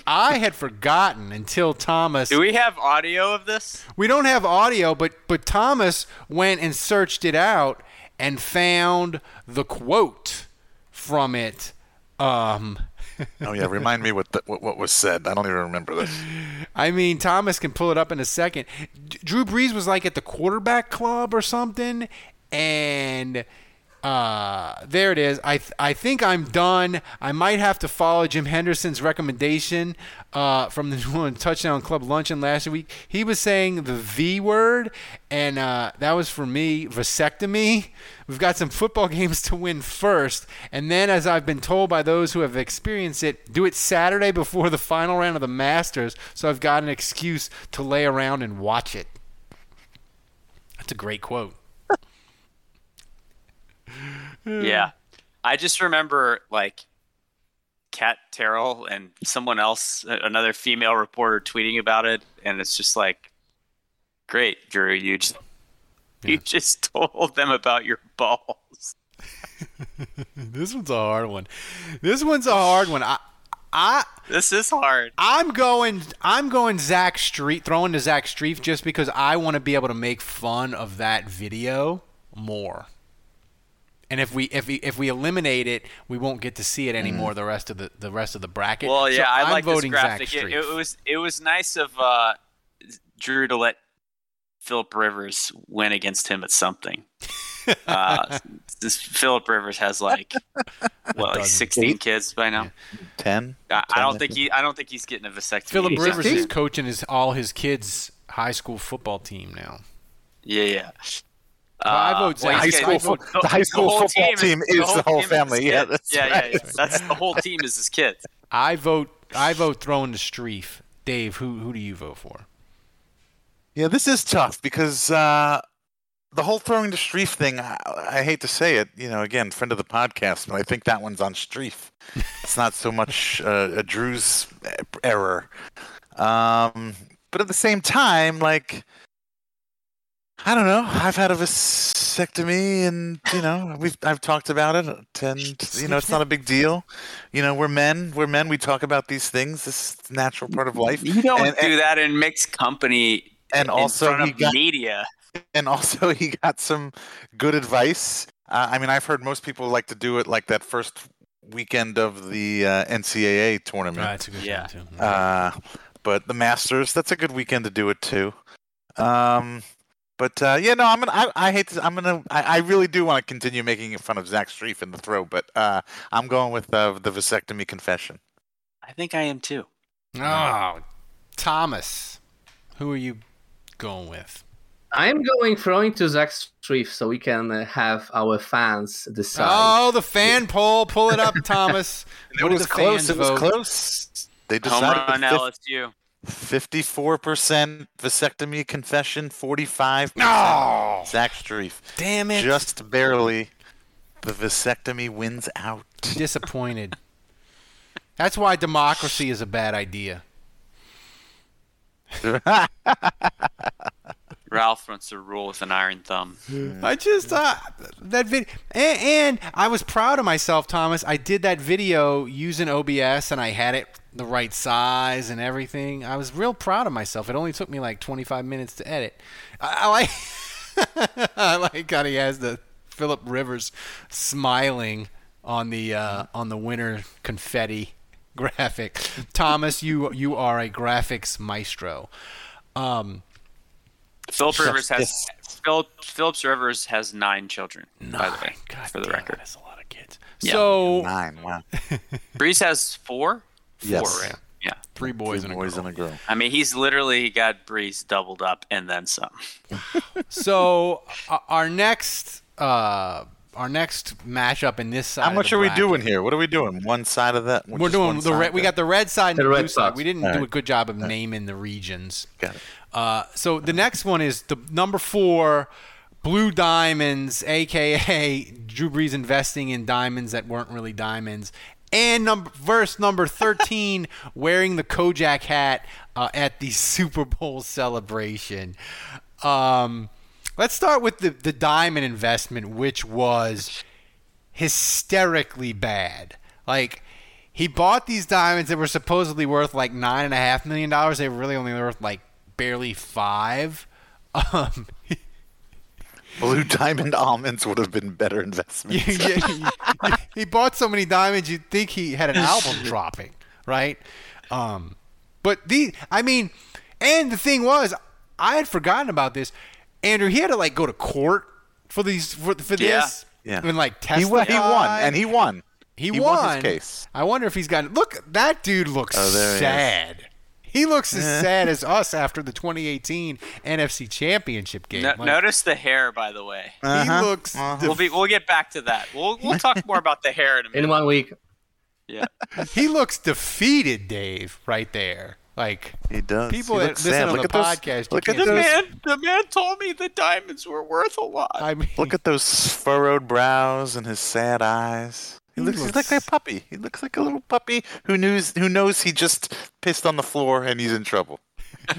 I had forgotten until Thomas. Do we have audio of this? We don't have audio, but but Thomas went and searched it out and found the quote from it. Um, Oh yeah, remind me what, the, what what was said. I don't even remember this. I mean, Thomas can pull it up in a second. D- Drew Brees was like at the quarterback club or something, and uh, there it is. I th- I think I'm done. I might have to follow Jim Henderson's recommendation uh, from the New Orleans Touchdown Club luncheon last week. He was saying the V word, and uh, that was for me vasectomy. We've got some football games to win first, and then, as I've been told by those who have experienced it, do it Saturday before the final round of the Masters, so I've got an excuse to lay around and watch it. That's a great quote. Yeah. Hmm. I just remember like Kat Terrell and someone else, another female reporter, tweeting about it, and it's just like, great, Drew, you just you just told them about your balls. This one's a hard one. This one's a hard one. I, I, This is hard. I'm going. I'm going Zach Strief, throwing to Zach Strief just because I want to be able to make fun of that video more. And if we if we if we eliminate it, we won't get to see it anymore. The rest of the the rest of the bracket. Well, yeah, I I'm like this voting graphic. Zach It, it was it was nice of uh, Drew to let Philip Rivers win against him at something. uh, this Philip Rivers has like what, like dozen. sixteen kids by now. Ten. I, I don't I think he. I don't think he's getting a vasectomy. Philip Rivers just- is coaching his all his kids' high school football team now. Yeah, yeah. Well, I Uh, vote well, Zach High got- school the- fo- the high school whole football team is the whole team family. Yeah, that's yeah, yeah, right. yeah. That's the whole team is his kids. I vote. I vote throwing to Strief. Dave, who who do you vote for? Yeah, this is tough because uh, the whole throwing to Strief thing. I, I hate to say it, you know, again, friend of the podcast, but I think that one's on Strief. it's not so much uh, a Drew's error, um, but at the same time, like. I don't know. I've had a vasectomy, and you know, we've I've talked about it, and you know, it's not a big deal. You know, we're men. We're men. We talk about these things. This is a natural part of life. You don't And- do and- that in mixed company. And in also front he of got- media. and also he got some good advice. Uh, I mean, I've heard most people like to do it like that first weekend of the uh, NCAA tournament. That's a good Yeah. one too. Uh, but the Masters, that's a good weekend to do it too. Um, but uh, yeah, no, I'm gonna. I, I hate. To, I'm gonna. I, I really do want to continue making fun of Zach Strief in the throw, but uh, I'm going with uh, the vasectomy confession. I think I am too. Oh, Thomas, who are you going with? I'm going throwing to Zach Strief so we can uh, have our fans decide. Oh, the fan poll. Pull it up, Thomas. It What was close. fans It was vote? close. They Home decided run fif- LSU. 54% vasectomy confession, 45 No. Zach Strief. Damn it. Just barely. The vasectomy wins out. Disappointed. That's why democracy is a bad idea. Ralph wants to rule with an iron thumb. I just uh, that video, and, and I was proud of myself, Thomas. I did that video using OBS, and I had it the right size and everything. I was real proud of myself. It only took me like 25 minutes to edit. I, I like, I like how he has the Philip Rivers smiling on the uh, on the winter confetti graphic. Thomas, you you are a graphics maestro. Um, Philip Rivers has Yes. Philip Phillips Rivers has nine children. by the way, God for the record, that's a lot of kids. Yeah. So Nine. Wow. Brees has four. Four, Yes. right? Yeah. three boys Two and a boys girl. and a girl. I mean, he's literally got Brees doubled up and then some. So uh, our next uh, our next matchup in this side. How of much the are we bracket- doing here? What are we doing? One side of that? We're doing the red. We got the red side and The the, Red blue side. We didn't All do a good job of naming the regions. Got it. Uh, so the next one is the number four, Blue Diamonds, aka Drew Brees investing in diamonds that weren't really diamonds, and number verse number thirteen, wearing the Kojak hat uh, at the Super Bowl celebration. Um, let's start with the the diamond investment, which was hysterically bad. Like he bought these diamonds that were supposedly worth like nine and a half million dollars. They were really only worth like barely five. Um, Blue diamond almonds would have been better investments. he, he bought so many diamonds, you'd think he had an album dropping, right? Um, but the, I mean, and the thing was, I had forgotten about this. Andrew, he had to like go to court for these for, for Yeah. this, Yeah. and like he, testify. won, he won, and he won. He, He won. won his case. I wonder if he's got. Look, that dude looks Oh, he sad. He, looks as sad as us after the 2018 NFC Championship game. No, Like, notice the hair, by the way. he Uh-huh. looks. We'll be we'll get back to that. We'll we'll talk more about the hair in a minute. In one week. Yeah. he looks defeated, Dave. Right there. Like He does. People He that listen sad. on Look the at those- podcast, Look at can't those. man, the man told me the diamonds were worth a lot. I mean, Look at those furrowed brows and his sad eyes. He, He looks, he's looks- like a puppy. He looks like a little puppy who knows who knows he just pissed on the floor and he's in trouble.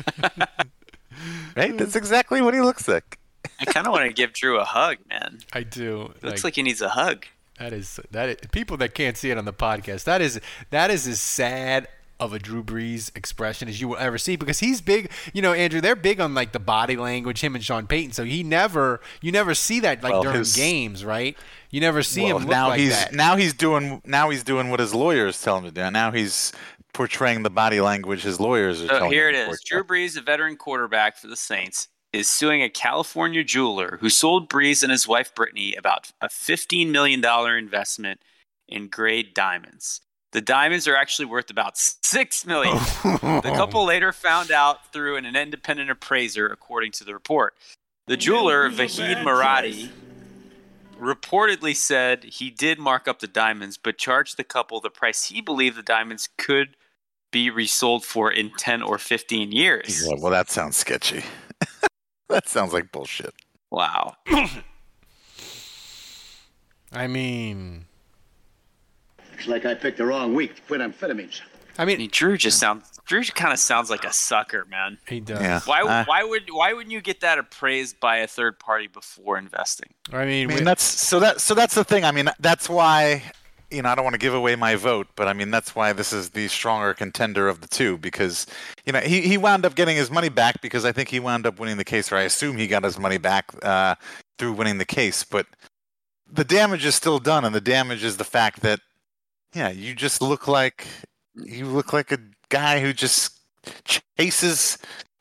right? That's exactly what he looks like. I kind of want to give Drew a hug, man. I do. Looks like he needs a hug. That is that is, people that can't see it on the podcast. That is that is as sad of a Drew Brees expression as you will ever see because he's big. You know, Andrew, they're big on like the body language. Him and Sean Payton. So he never you never see that like Well, during his- games, right? You never see Well, him look now like he's that. now he's doing now he's doing what his lawyers tell him to do. Now he's portraying the body language his lawyers are So telling here him it to is. Drew Brees, a veteran quarterback for the Saints, is suing a California jeweler who sold Brees and his wife Brittany about a $15 million investment in grade diamonds. The diamonds are actually worth about 6 million. The couple later found out through an independent appraiser, according to the report. The jeweler, Vahid Moradi, reportedly said he did mark up the diamonds, but charged the couple the price he believed the diamonds could be resold for in 10 or 15 years. Yeah, well, that sounds sketchy. that sounds like bullshit. Wow. I mean, Looks like I picked the wrong week to quit amphetamines. I I mean, mean, Drew just sounds Drew kind of sounds like a sucker, man. he does. Yeah. Why Uh, why would why wouldn't you get that appraised by a third party before investing? I mean, I we- mean, that's so that so that's the thing. I mean, that's why you know I don't want to give away my vote, but I mean that's why this is the stronger contender of the two because you know he he wound up getting his money back because I think he wound up winning the case, or I assume he got his money back uh, through winning the case. But the damage is still done, and the damage is the fact that Yeah, you just look like you look like a guy who just chases.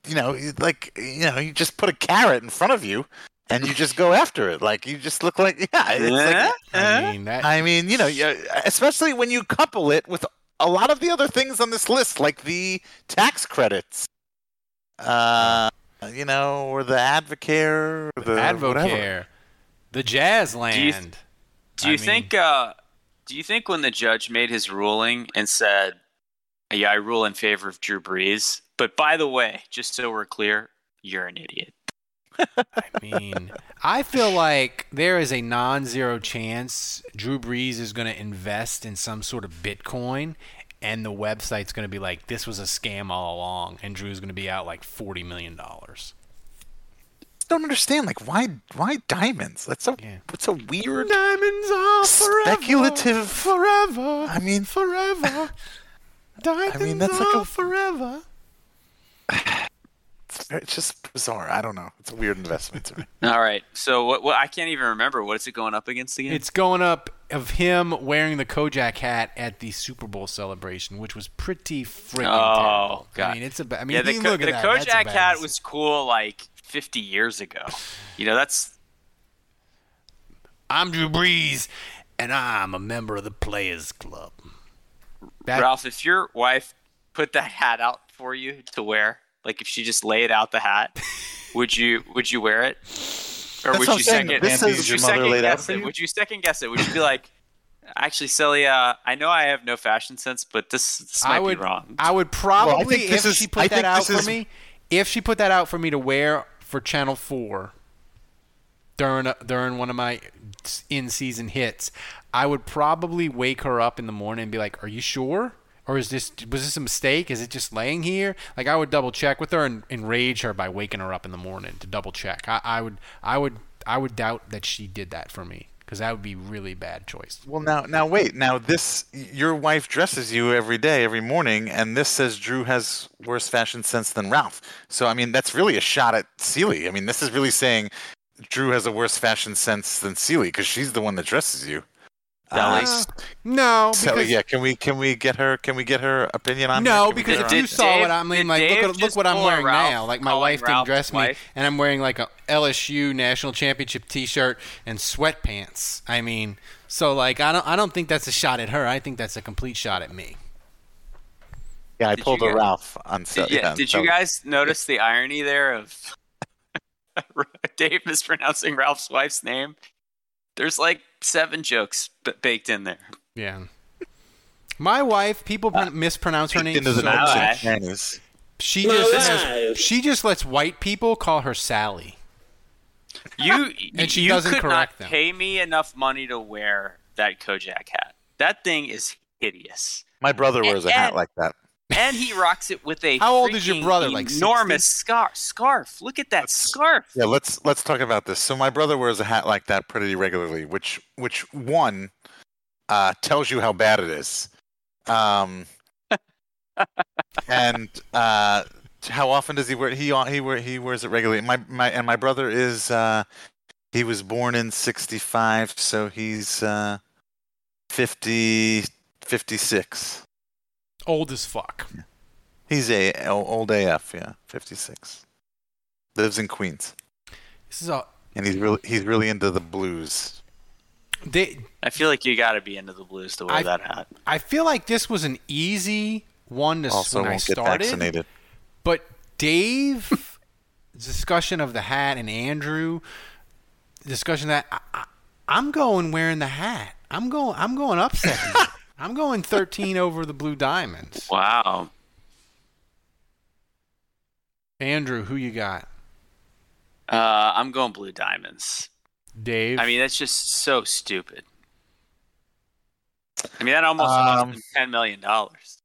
You know, like you know, you just put a carrot in front of you, and you just go after it. Like you just look like yeah. It's like, I mean, that, I mean, you know, yeah, especially when you couple it with a lot of the other things on this list, like the tax credits, uh, you know, or the Advocare, or the whatever. Advocare, the Jazz Land. Do you I think? Uh, do you think when the judge made his ruling and said, "Yeah, I rule in favor of Drew Brees," but by the way, just so we're clear, you're an idiot. I mean, I feel like there is a non-zero chance Drew Brees is going to invest in some sort of Bitcoin, and the website's going to be like, "This was a scam all along," and Drew's going to be out like forty million dollars. Don't understand like why why diamonds that's so what's so weird Diamonds are forever, speculative forever. i mean forever Diamonds i mean that's like are a forever. it's, it's just bizarre i don't know it's a weird investment to me All right. So what? what I can't even remember. What is it going up against again? It's going up of him wearing the Kojak hat at the Super Bowl celebration, which was pretty freaking oh terrible. god. I mean, it's a. ba- I mean, yeah, the, you Ko- look at the that. that's a Kojak hat was cool like 50 years ago. You know, that's I'm Drew Brees, and I'm a member of the Players Club. That- Ralph. If your wife put that hat out for you to wear, like if she just laid out the hat, would you would you wear it? Or That's would you saying. second? This would is you your mother second guess it? you? Would you second guess it? Would you be like, actually, Celia, uh, I know I have no fashion sense, but this, this might I would. be wrong. I would probably think this if is- she put I that out for is- me. If she put that out for me to wear for Channel Four during a, during one of my in season hits, I would probably wake her up in the morning and be like, "Are you sure?" Or is this was this a mistake? Is it just laying here? Like I would double check with her and enrage her by waking her up in the morning to double check. I, I would I would I would doubt that she did that for me because that would be really bad choice. well now now wait now this your wife dresses you every day every morning and this says drew has worse fashion sense than ralph so i mean that's really a shot at Seely. i mean this is really saying drew has a worse fashion sense than Seely because she's the one that dresses you Sally. Uh, No, So yeah, can we can we get her can we get her opinion on No, that? Because if you on- saw what I mean, like look Dave at look what I'm wearing Ralph now. Like my wife didn't Ralph's dress me, and I'm wearing like a LSU national championship T-shirt and sweatpants. I mean, so like I don't I don't think that's a shot at her. I think that's a complete shot at me. yeah, I Did pulled a guys- Ralph on Did, set. yeah, did you guys notice the irony there of Dave mispronouncing Ralph's wife's name? There's like seven jokes b- baked in there. Yeah. My wife, people pron- mispronounce her name into so much. notes and panties. She just has, she just lets white people call her Sally. You And she you doesn't could correct not them. pay me enough money to wear that Kojak hat. That thing is hideous, My brother wears a hat like that. And he rocks it with a How old is your brother, like enormous scarf. Scarf. Look at that scarf. Yeah, let's let's talk about this. So my brother wears a hat like that pretty regularly, which which one uh, tells you how bad it is, um, and uh, how often does he wear? He he wear he wears it regularly. My my and my brother is uh, he was born in '65, so he's uh, 50, 56. Old as fuck. He's a old AF, yeah, 56. Lives in Queens, This is a and he's really he's really into the blues. they, I feel like you got to be into the blues to wear I- that hat. I feel like this was an easy one to s- Also, when won't get started. vaccinated. But Dave, discussion of the hat, and Andrew, discussion that I, I, I'm going wearing the hat. I'm going. I'm going upset. here. I'm going 13 over the blue diamonds. Wow. Andrew, who you got? Uh, I'm going blue diamonds. Dave. I mean, that's just so stupid. I mean, that almost Um, cost them ten million dollars.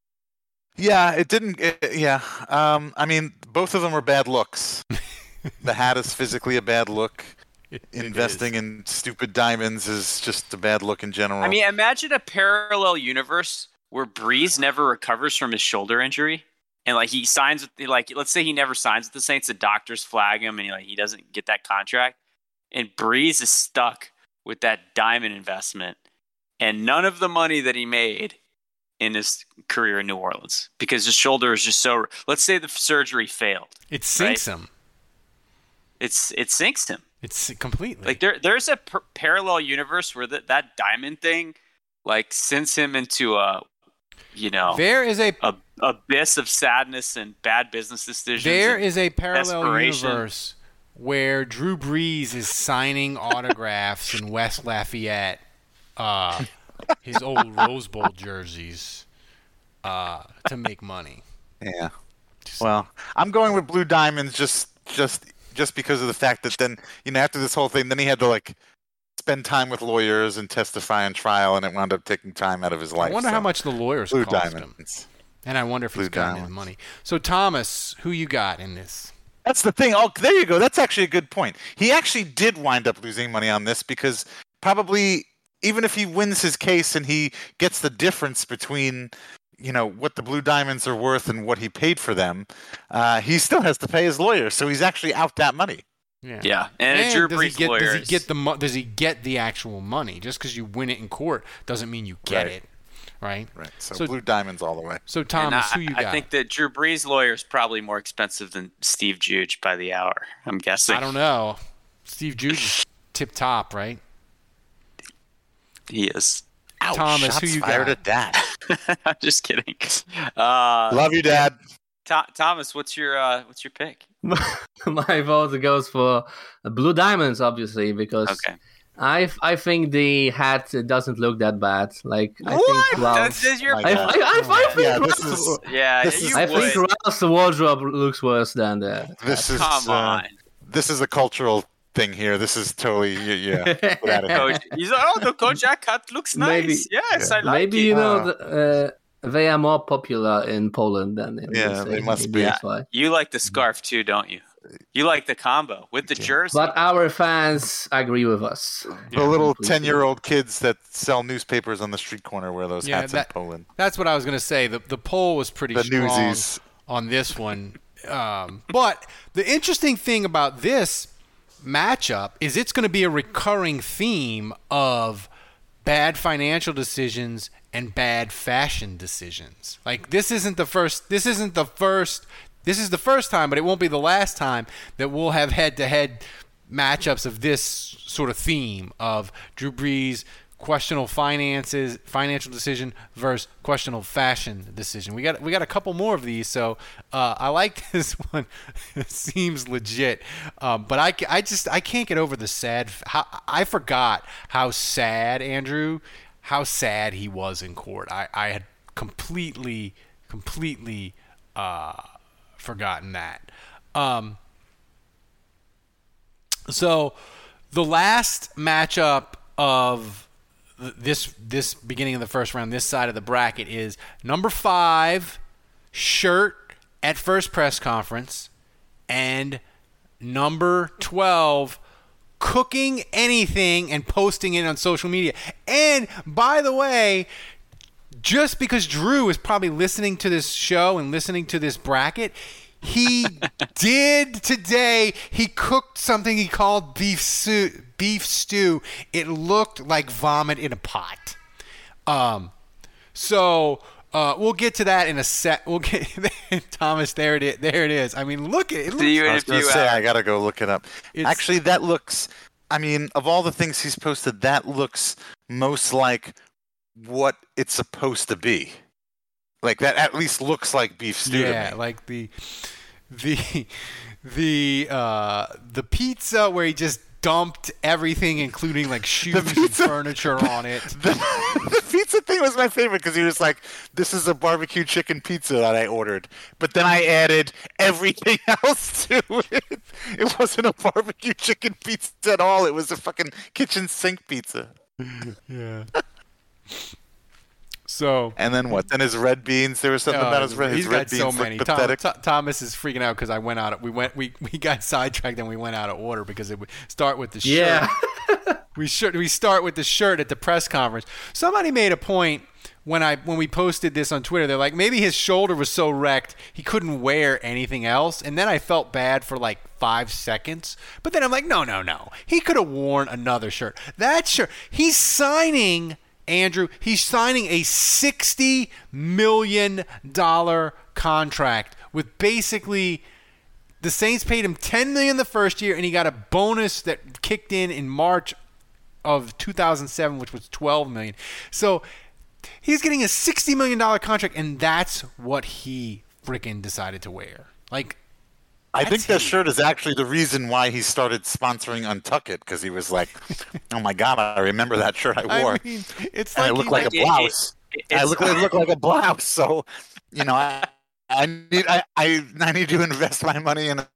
Yeah, it didn't. It, yeah, um, I mean, both of them are bad looks. the hat is physically a bad look. Investing in stupid diamonds is just a bad look in general. I mean, imagine a parallel universe where Brees never recovers from his shoulder injury, and like he signs with, the, like, let's say he never signs with the Saints, the doctors flag him, and he, like he doesn't get that contract, and Brees is stuck with that diamond investment, and none of the money that he made in his career in New Orleans because his shoulder is just so. Let's say the surgery failed. It sinks him. It's it sinks him. It's completely like there. There's a per- parallel universe where that that diamond thing, like, sends him into a, you know, there is a, a abyss of sadness and bad business decisions. There is a parallel universe where Drew Brees is signing autographs in West Lafayette, uh, his old Rose Bowl jerseys, uh, to make money. Yeah. Well, I'm going with Blue Diamonds just just just because of the fact that then you know after this whole thing, then he had to like spend time with lawyers and testify in trial, and it wound up taking time out of his life. I wonder so. how much the lawyers Blue cost Diamonds. him. And I wonder if Blue he's gotten his Diamonds. money. So Thomas, who you got in this? That's the thing. Oh, there you go. That's actually a good point. He actually did wind up losing money on this because probably even if he wins his case and he gets the difference between you know what the blue diamonds are worth and what he paid for them, uh, he still has to pay his lawyer. So he's actually out that money. Yeah. Yeah, and, and Drew does he Brees get lawyers. does he get the mo- does he get the actual money? Just because you win it in court doesn't mean you get Right. it, right? Right. So, So- blue diamonds all the way. So And Thomas, I, who you I think that Drew Brees' lawyer is probably more expensive than Steve Juge by the hour. I'm guessing. I don't know. Steve Juge is tip top, right? He is. Ouch, Thomas, shots who you fired got? at Dad. I'm just kidding. Uh, Love you, Dad. Tho- Thomas, what's your uh, what's your pick? My vote goes for Blue Diamonds, obviously, because Okay. I I think the hat doesn't look that bad. Like I What? think Ralph, That's- that's your I. I, I, I think Yeah, this Ralph's- is Yeah, This is- I would. think Ralph's wardrobe looks worse than the. this is Come uh, on, this is a cultural thing here. This is totally yeah. yeah. Get out of here. coach. He's like, oh, the Kojak hat looks nice. Maybe- yes, Yeah. I like it. Maybe it. you know Uh, the, uh, they are more popular in Poland than in Yeah, USA. they must be. That's why. You like the scarf too, don't you? You like the combo with the jersey. But our fans agree with us. the little ten-year-old kids that sell newspapers on the street corner wear those Yeah, hats that- in Poland. That's what I was going to say. The the poll was pretty The strong newsies. on this one. Um, but the interesting thing about this matchup is it's going to be a recurring theme of bad financial decisions and bad fashion decisions. Like this isn't the first this isn't the first this is the first time, but it won't be the last time that we'll have head-to-head matchups of this sort of theme of Drew Brees questionable finances, financial decision versus questionable fashion decision. We got we got a couple more of these, so uh, I like this one. it seems legit, um, but I, I just I can't get over the sad. How, I forgot how sad Andrew, how sad he was in court. I I had completely completely uh, forgotten that. Um, so the last matchup of this this beginning of the first round, this side of the bracket is number five shirt at first press conference and number twelve cooking anything and posting it on social media. And by the way, just because Drew is probably listening to this show and listening to this bracket, he did today. He cooked something he called beef stew. Beef stew. It looked like vomit in a pot. Um, so uh, we'll get to that in a sec. We'll get Thomas. There it is. There it is. I mean, look at it. See you I in a was gonna say hours. I gotta go look it up. It's- Actually, that looks. I mean, of all the things he's posted, that looks most like what it's supposed to be. Like that, at least looks like beef stew. yeah, like the the the uh, the pizza where he just dumped everything, including like shoes and pizza- furniture on it. the, the pizza thing was my favorite because he was like, "This is a barbecue chicken pizza that I ordered," but then I added everything else to it. It wasn't a barbecue chicken pizza at all. It was a fucking kitchen sink pizza. Yeah. So And then what? Then his red beans. There was something Oh, about his red, his red got beans so many. Tom, pathetic. Th- Thomas is freaking out because I went out. We went. We, we got sidetracked and we went out of order because it would start with the shirt. Yeah. we should we start with the shirt at the press conference. Somebody made a point when I when we posted this on Twitter. They're like, maybe his shoulder was so wrecked he couldn't wear anything else. And then I felt bad for like five seconds. But then I'm like, no, no, no. He could have worn another shirt. That shirt. He's signing Andrew, he's signing a $60 million contract with basically the Saints paid him 10 million the first year and he got a bonus that kicked in in March of 2007 which was 12 million. So he's getting a 60 million dollar contract and that's what he freaking decided to wear. Like I think that shirt is actually the reason why he started sponsoring Untuck It because he was like, "Oh my god, I remember that shirt I wore. I mean, it's and like it looked he- like a blouse. it- I look it looked like a blouse. So, you know, I I need I, I I need to invest my money in a,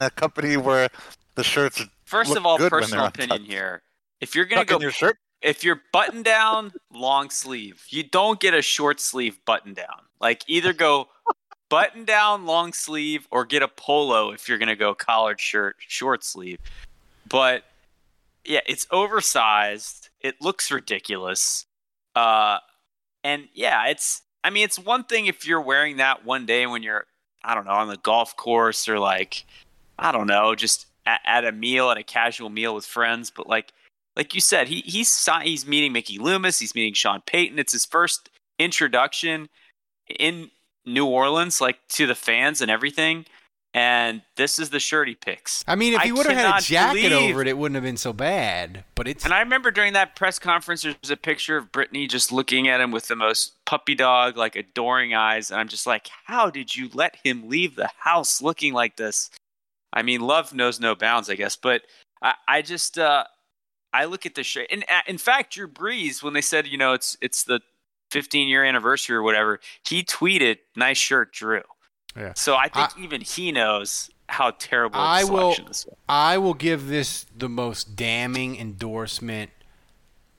a company where the shirts. First look of all, good when personal they're opinion untucked. here. If you're gonna Tuck go, your shirt. if you're button down, long sleeve, you don't get a short sleeve button down. Like either go button down, long sleeve, or get a polo if you're gonna go collared shirt, short sleeve. But yeah, it's oversized. It looks ridiculous. Uh, and yeah, it's. I mean, it's one thing if you're wearing that one day when you're, I don't know, on the golf course or like, I don't know, just at, at a meal, at a casual meal with friends. But like, like you said, he he's he's meeting Mickey Loomis. He's meeting Sean Payton. It's his first introduction in New Orleans, like to the fans and everything. And this is the shirt he picks. I mean, if he would have had a jacket believe- over it, it wouldn't have been so bad. But it's And I remember during that press conference, there's a picture of Brittany just looking at him with the most puppy dog, like adoring eyes. And I'm just like, how did you let him leave the house looking like this? I mean, love knows no bounds, I guess. But I, I just, uh, I look at the shirt. And uh, in fact, Drew Brees, when they said, you know, it's it's the 15 year anniversary or whatever, he tweeted, "Nice shirt, Drew." Yeah. So I think even he knows how terrible I the will selection this was. I will give this the most damning endorsement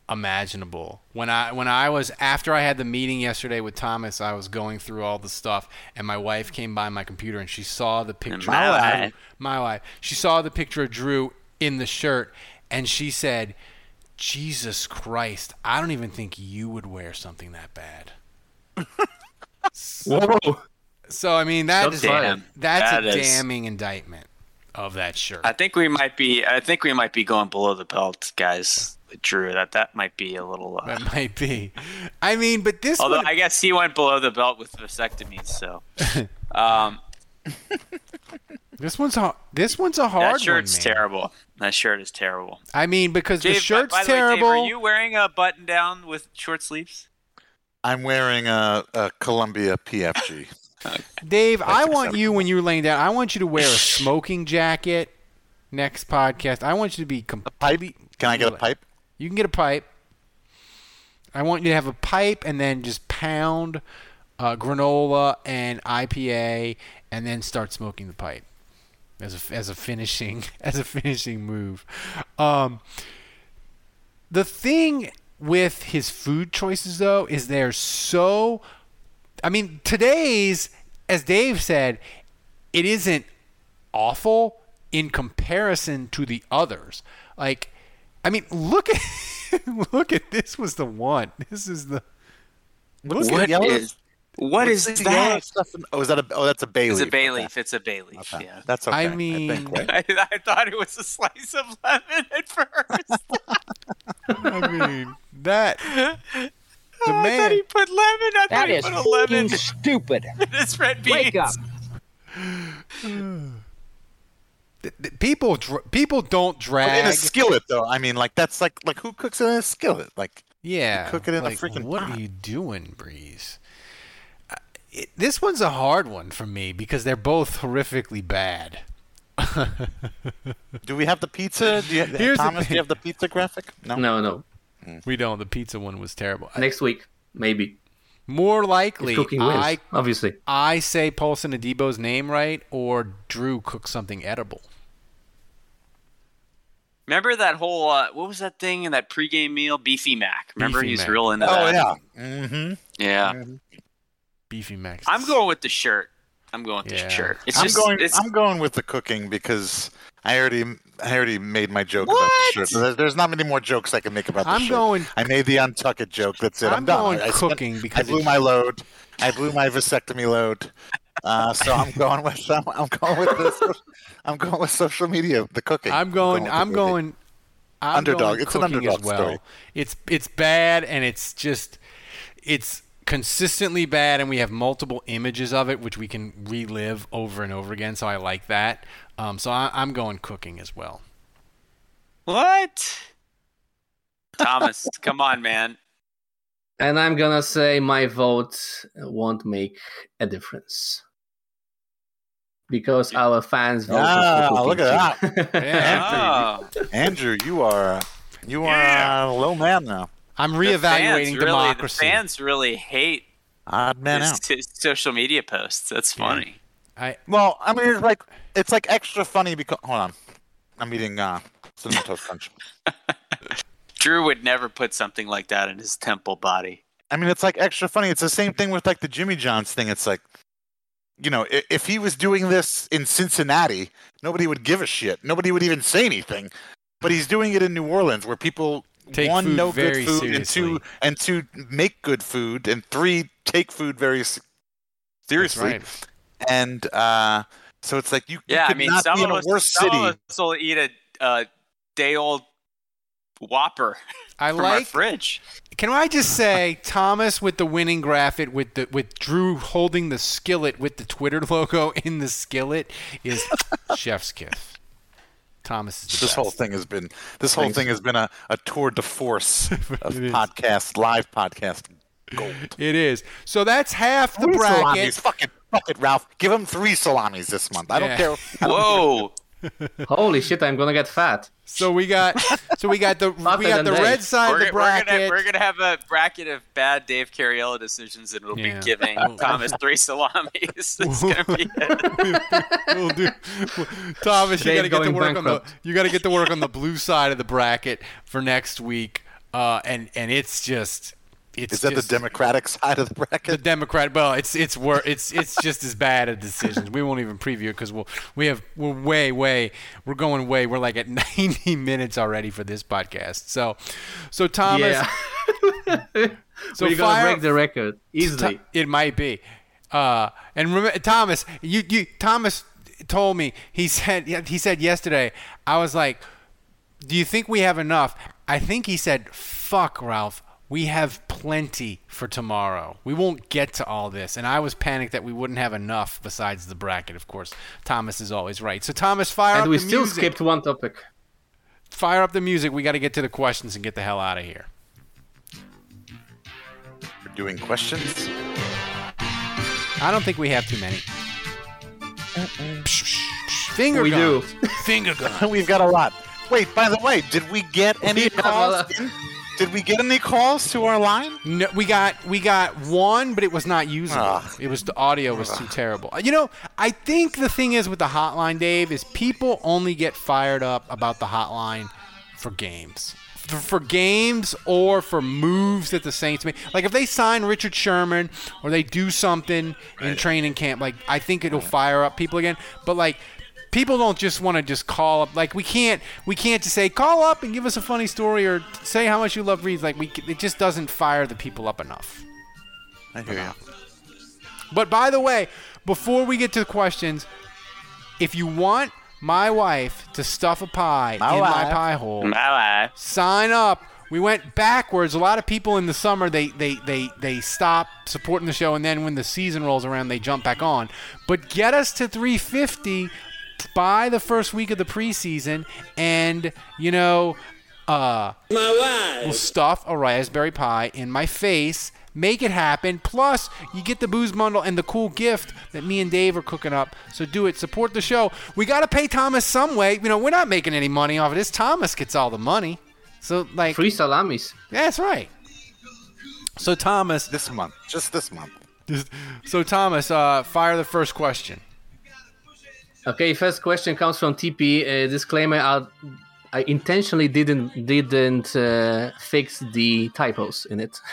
imaginable. When I when I was after I had the meeting yesterday with Thomas, I was going through all the stuff and my wife came by my computer and she saw the picture my wife. my wife. She saw the picture of Drew in the shirt and she said, "Jesus Christ, I don't even think you would wear something that bad." Whoa. So I mean that So is damn. that's That a is- damning indictment of that shirt. I think we might be. I think we might be going below the belt, guys. Drew, that that might be a little. Uh, That might be. I mean, but this although one, I guess he went below the belt with vasectomies, so. Um, this one's a this one's a hard one. that shirt's one, man. terrible. That shirt is terrible. I mean, because Dave, the by- shirt's by the way, Dave, terrible. are you wearing a button down with short sleeves? I'm wearing a, a Columbia PFG. Dave, I want you when you're laying down. I want you to wear a smoking jacket. Next podcast, I want you to be complete. Can I get a pipe? You can get a pipe. I want you to have a pipe and then just pound uh, granola and IPA, and then start smoking the pipe as a, as a finishing as a finishing move. Um, the thing with his food choices though is they're so I mean today's as Dave said it isn't awful in comparison to the others like I mean look at look at this was the one this is the What is- what what's is that? in- oh, is that a? Oh, that's a bay It's a leaf. bay Okay. leaf. It's a bay leaf. Okay. Yeah. That's okay. I I mean think, right? I, I thought it was a slice of lemon at first. I mean that the oh, I thought he put lemon. I That thought he put a lemon fucking stupid. in his red beans. Wake up. th- th- people dr- people don't in drag a skillet, though. I mean, like that's like like who cooks in a skillet? Like Yeah. cook it in a like, freaking What pot. are you doing, Brees? It, this one's a hard one for me because they're both horrifically bad. do we have the pizza? Do you, Here's Thomas, do you have the pizza graphic? No. No, no. We don't. The pizza one was terrible. Next week, maybe. More likely, cooking wins, I obviously. I say Paulson Adebo's name right, or Drew cooks something edible. Remember that whole uh, what was that thing in that pregame meal? Beefy Mac. Remember Beefy he's Mac. real into Oh that. Oh yeah. Mm-hmm. Yeah. Beefy Max. I'm going with the shirt. I'm going with Yeah. the shirt. It's I'm just going. it's I'm going with the cooking because I already I already made my joke about the shirt. There's, there's not many more jokes I can make about the I'm shirt. going- I made the untuck it joke. That's it. I'm, I'm done. going I, I spent- cooking because I blew it- my load. I blew my vasectomy load. Uh, so I'm going with I'm, I'm going with this. I'm going with social media. The cooking. I'm going. with I'm going. I'm Underdog. going It's an cooking underdog as well. story. It's it's bad and it's just it's consistently bad and we have multiple images of it which we can relive over and over again. So I like that. Um, so I, I'm going cooking as well. What? Thomas, come on, man. And I'm gonna say my vote won't make a difference because our fans voted Ah, for look at that. Yeah. Oh, Andrew, you are you are a low man now. I'm the reevaluating fans really, democracy. The fans really hate Odd man his, out. his social media posts. That's funny. I, Well, I mean, it's like it's like extra funny because hold on, I'm eating uh, cinnamon toast crunch. Drew would never put something like that in his temple body. I mean, it's like extra funny. It's the same thing with like the Jimmy John's thing. It's like, you know, if, if he was doing this in Cincinnati, nobody would give a shit. Nobody would even say anything. But he's doing it in New Orleans, where people Take one food know very good food, and two and two make good food, and three take food very seriously. right. And uh, so it's like you, you Yeah, I could mean, not some be of in a us, worse some city. of us will eat a uh, day old Whopper I from our like fridge. Can I just say Thomas with the winning graphic with the with Drew holding the skillet with the Twitter logo in the skillet is chef's kiss. Thomas is the This best. whole thing has been this whole Thanks. thing has been a, a tour de force of podcast, live podcast gold. It is. So that's half the Three bracket. salamis. Fuck it, fuck it, Ralph. Give him three salamis this month. I don't Yeah. care. I don't Whoa! Holy shit! I'm gonna get fat. So we got so we got the we got the Dave. red side We're, of the gonna- we're bracket. gonna we're gonna have a bracket of bad Dave Carriella decisions, and we'll Yeah. be giving Thomas three salamis. It's gonna be. We'll do- Thomas, you got to get to going work on the you got to get to work on the blue side of the bracket for next week. Uh, and and it's just it's Is that just, the Democratic side of the bracket? the? Democrat. Well, it's it's wor- it's it's just as bad a decisions. We won't even preview it because we'll we have we're way way we're going way. We're like at 90 minutes already for this podcast. So so Thomas. yeah, So we're gonna break the record easily. Th- It might be. Uh, and remember, Thomas, you, you Thomas told me he said he said yesterday. I was like, "Do you think we have enough?" I think he said, "Fuck, Ralph." We have plenty for tomorrow. We won't get to all this. And I was panicked that we wouldn't have enough besides the bracket, of course. Thomas is always right. So, Thomas, fire and up we still skipped one topic. Fire up the music. We got to get to the questions and get the hell out of here. We're doing questions. I don't think we have too many. Finger We do. Finger guns. We've got a lot. Wait, by the way, did we get any Yeah, calls? Uh, Did we get any calls to our line? No, we got we got one, but it was not usable. Ugh. It was the audio was too ah. terrible. You know, I think the thing is with the hotline, Dave, is people only get fired up about the hotline for games. For, for games or for moves that the Saints make. Like if they sign Richard Sherman or they do something in training camp, like I think it'll fire up people again. But like people don't just want to just call up. Like we can't we can't just say call up and give us a funny story or say how much you love Reeves. Like we it just doesn't fire the people up enough. I hear you. But by the way, before we get to the questions, if you want my wife to stuff a pie My in my pie hole, My life. sign up. We went backwards. A lot of people in the summer they they they they stop supporting the show, and then when the season rolls around, they jump back on. But get us to 350 by the first week of the preseason, and you know, uh, we'll stuff a raspberry pie in my face. Make it happen. Plus, you get the booze bundle and the cool gift that me and Dave are cooking up. So do it. Support the show. We got to pay Thomas some way. You know, we're not making any money off of this. Thomas gets all the money. So like, Free salamis. yeah, that's right. So Thomas, This month, just this month. so Thomas, uh, fire the first question. Okay, first question comes from TP. Uh, disclaimer: I, I intentionally didn't didn't uh, fix the typos in it.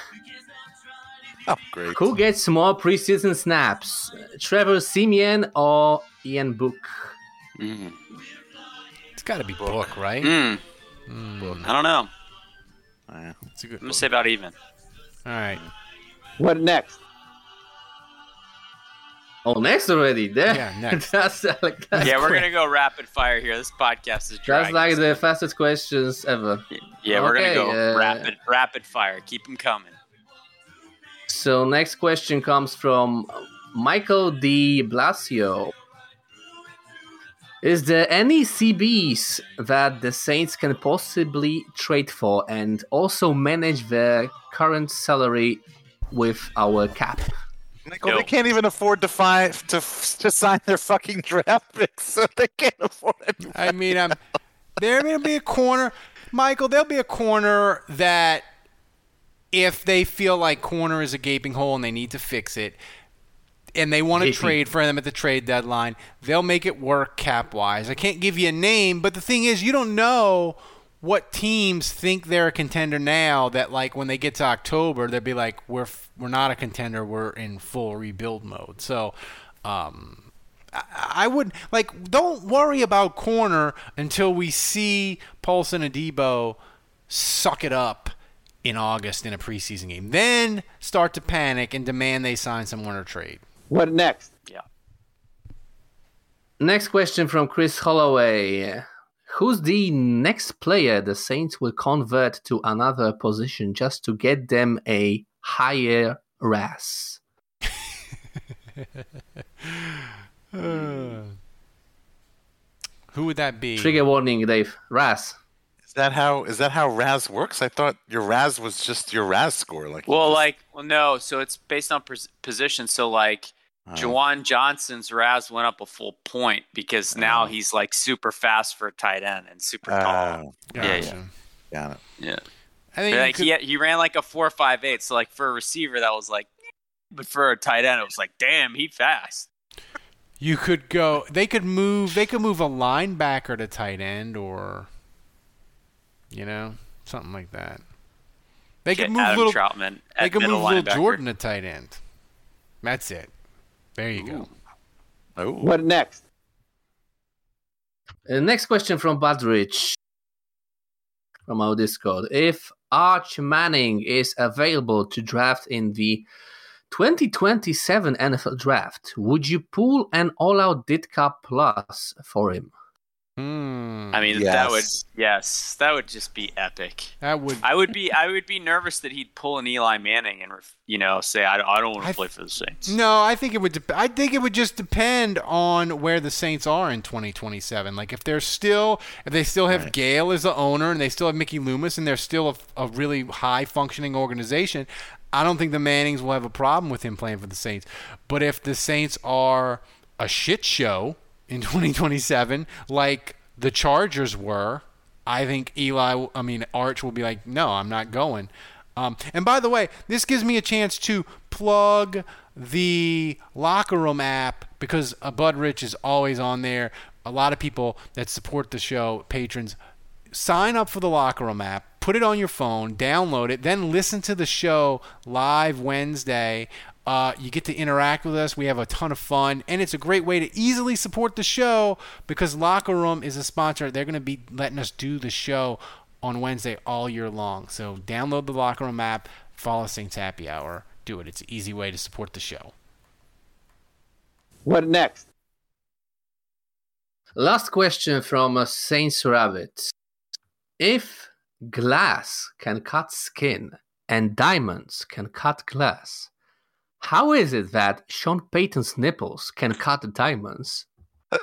Oh, great. Who gets more preseason snaps, Trevor Siemian or Ian Book? Mm. It's got to be book, right? Mm. I don't know. Yeah. It's a good. I'm gonna say about even. All right. What next? Oh, next already. There. Yeah, next. that's like that's yeah, we're quick. gonna go rapid fire here. This podcast is That's dragging. like the fastest questions ever. yeah, we're Okay, gonna go uh, rapid rapid fire. Keep them coming. So next question comes from Michael D. Blasio. Is there any CBs that the Saints can possibly trade for and also manage their current salary with our cap? Michael, they can't even afford to find to to sign their fucking draft picks, so they can't afford it. I mean, I'm there will be a corner, Michael. There'll be a corner that if they feel like corner is a gaping hole and they need to fix it, and they want to trade for them at the trade deadline, they'll make it work cap wise. I can't give you a name, but the thing is, you don't know what teams think they're a contender now. That like when they get to October, they'll be like, we're f- we're not a contender. We're in full rebuild mode. So. Um, I would like don't worry about corner until we see Paulson Adebo suck it up in August in a preseason game. Then start to panic and demand they sign someone or trade. What next? Yeah. Next question from Chris Holloway. Who's the next player the Saints will convert to another position just to get them a higher RAS? Who would that be? Trigger warning, Dave. RAS. Is that how is that how RAS works? I thought your RAS was just your RAS score. Like Well, just- like, well, no. So it's based on pos- position. So like, Oh. Juwan Johnson's RAS went up a full point because now Oh. he's like super fast for a tight end and super oh. tall. Oh, Yeah, yeah. Got it. Yeah. I think Like could- he he ran like a four five eight. So like for a receiver that was like, but for a tight end it was like, damn, he fast. you could go. They could move. They could move a linebacker to tight end, or you know something like that. They Get could move Adam little. Trautman They could move little linebacker. Jordan to tight end. That's it. There you go. Oh, What next? Uh, next question from Badrich from our Discord. If Arch Manning is available to draft in the 2027 NFL draft, would you pull an all out Ditka plus for him? Hmm. I mean, that would Yes. yes, that would just be epic. that would. I would be I would be nervous that he'd pull an Eli Manning and you know say I, I don't want I to play for the Saints. No, I think it would. Dep- I think it would just depend on where the Saints are in 2027. Like if they're still, if they still have Gayle as the owner and they still have Mickey Loomis and they're still a, a really high functioning organization, I don't think the Mannings will have a problem with him playing for the Saints. But if the Saints are a shit show in 2027, like the Chargers were, I think Eli, I mean Arch, will be like, no, I'm not going. Um, and by the way, this gives me a chance to plug the locker room app because uh, Bud Rich is always on there. A lot of people that support the show, patrons, sign up for the locker room app put it on your phone download it then listen to the show live wednesday uh, you get to interact with us. We have a ton of fun and it's a great way to easily support the show because locker room is a sponsor. They're going to be letting us do the show on wednesday all year long. So download the locker room app follow saints happy hour do it. It's an easy way to support the show. What next? Last question from uh, Saints Rabbit. If glass can cut skin and diamonds can cut glass, how is it that Sean Payton's nipples can cut diamonds?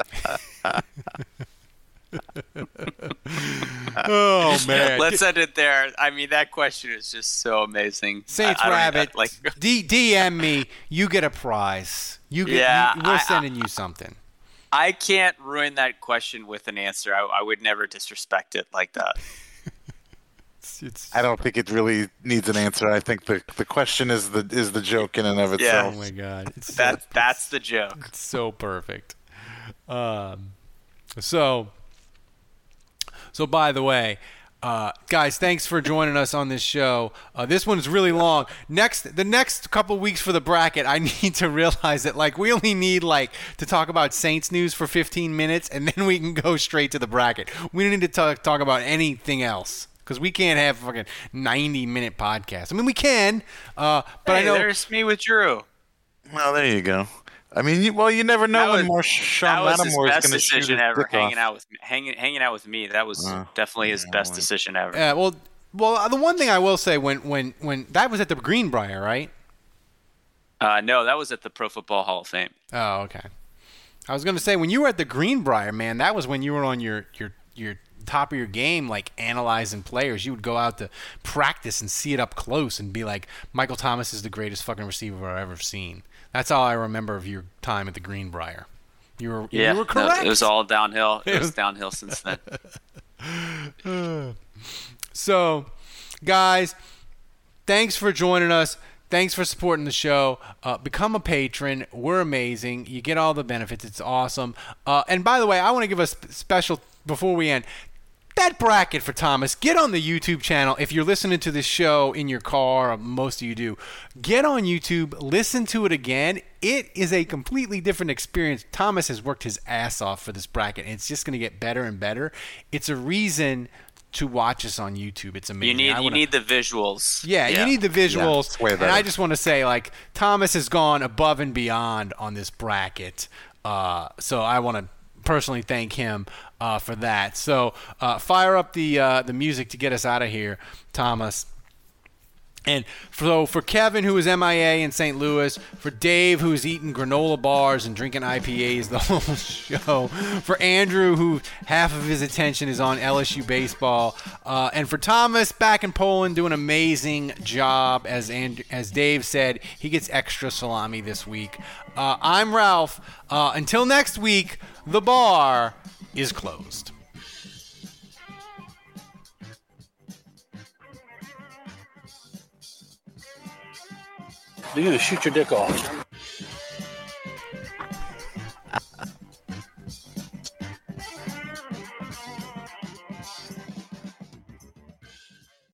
oh man Let's end it there. I mean, that question is just so amazing. Saints I- I don't even- Rabbit, like D- DM me. You get a prize. You get. Yeah, you, we're I- sending you something. I can't ruin that question with an answer. I, I would never disrespect it like that. It's, it's, I don't think it really needs an answer. I think the the question is the is the joke in and of itself. Yeah. oh my god, it's so, That that's the joke. it's so perfect. Um, so, so by the way. Uh, guys, thanks for joining us on this show. Uh, this one's really long. Next, the next couple weeks for the bracket, I need to realize that like we only need like to talk about Saints news for 15 minutes, and then we can go straight to the bracket. We don't need to talk talk about anything else because we can't have fucking 90 minute podcast. I mean, we can, uh, but hey, I know there's me with Drew. Well, there you go. I mean, you, well, you never know That when was- more that Sean was his Lattimore is best going to shoot his decision ever. dick Hanging off. out with hanging hanging out with me. That was Uh, definitely his best decision ever. Yeah, well, well, uh, the one thing I will say when when when that was at the Greenbrier, right? Uh, no, that was at the Pro Football Hall of Fame. Oh, okay. I was going to say when you were at the Greenbrier, man, that was when you were on your your your top of your game, like analyzing players. You would go out to practice and see it up close and be like, Michael Thomas is the greatest fucking receiver I've ever seen. That's all I remember of your time at the Greenbrier. You were Yeah, you were no, it was all downhill. It was downhill since then. So, guys, thanks for joining us. Thanks for supporting the show. Uh, become a patron. We're amazing. You get all the benefits. It's awesome. Uh, and by the way, I want to give a sp- special before we end. That bracket for Thomas, get on the YouTube channel. If you're listening to this show in your car, most of you do, get on YouTube, listen to it again. It is a completely different experience. Thomas has worked his ass off for this bracket, and it's just going to get better and better. It's a reason to watch us on YouTube. It's amazing. You need you wanna- need the visuals. yeah, you need the visuals. it's way and. I just want to say, like, Thomas has gone above and beyond on this bracket. Uh, so I want to personally thank him uh, for that. So uh, fire up the uh, the music to get us out of here, Thomas. And so for Kevin, who is MIA in St. Louis, for Dave, who's eating granola bars and drinking IPAs the whole show, for Andrew, who half of his attention is on LSU baseball, uh, and for Thomas back in Poland doing an amazing job. As and, as Dave said, he gets extra salami this week. Uh, I'm Ralph. Uh, until next week, the bar is closed. You're gonna shoot your dick off.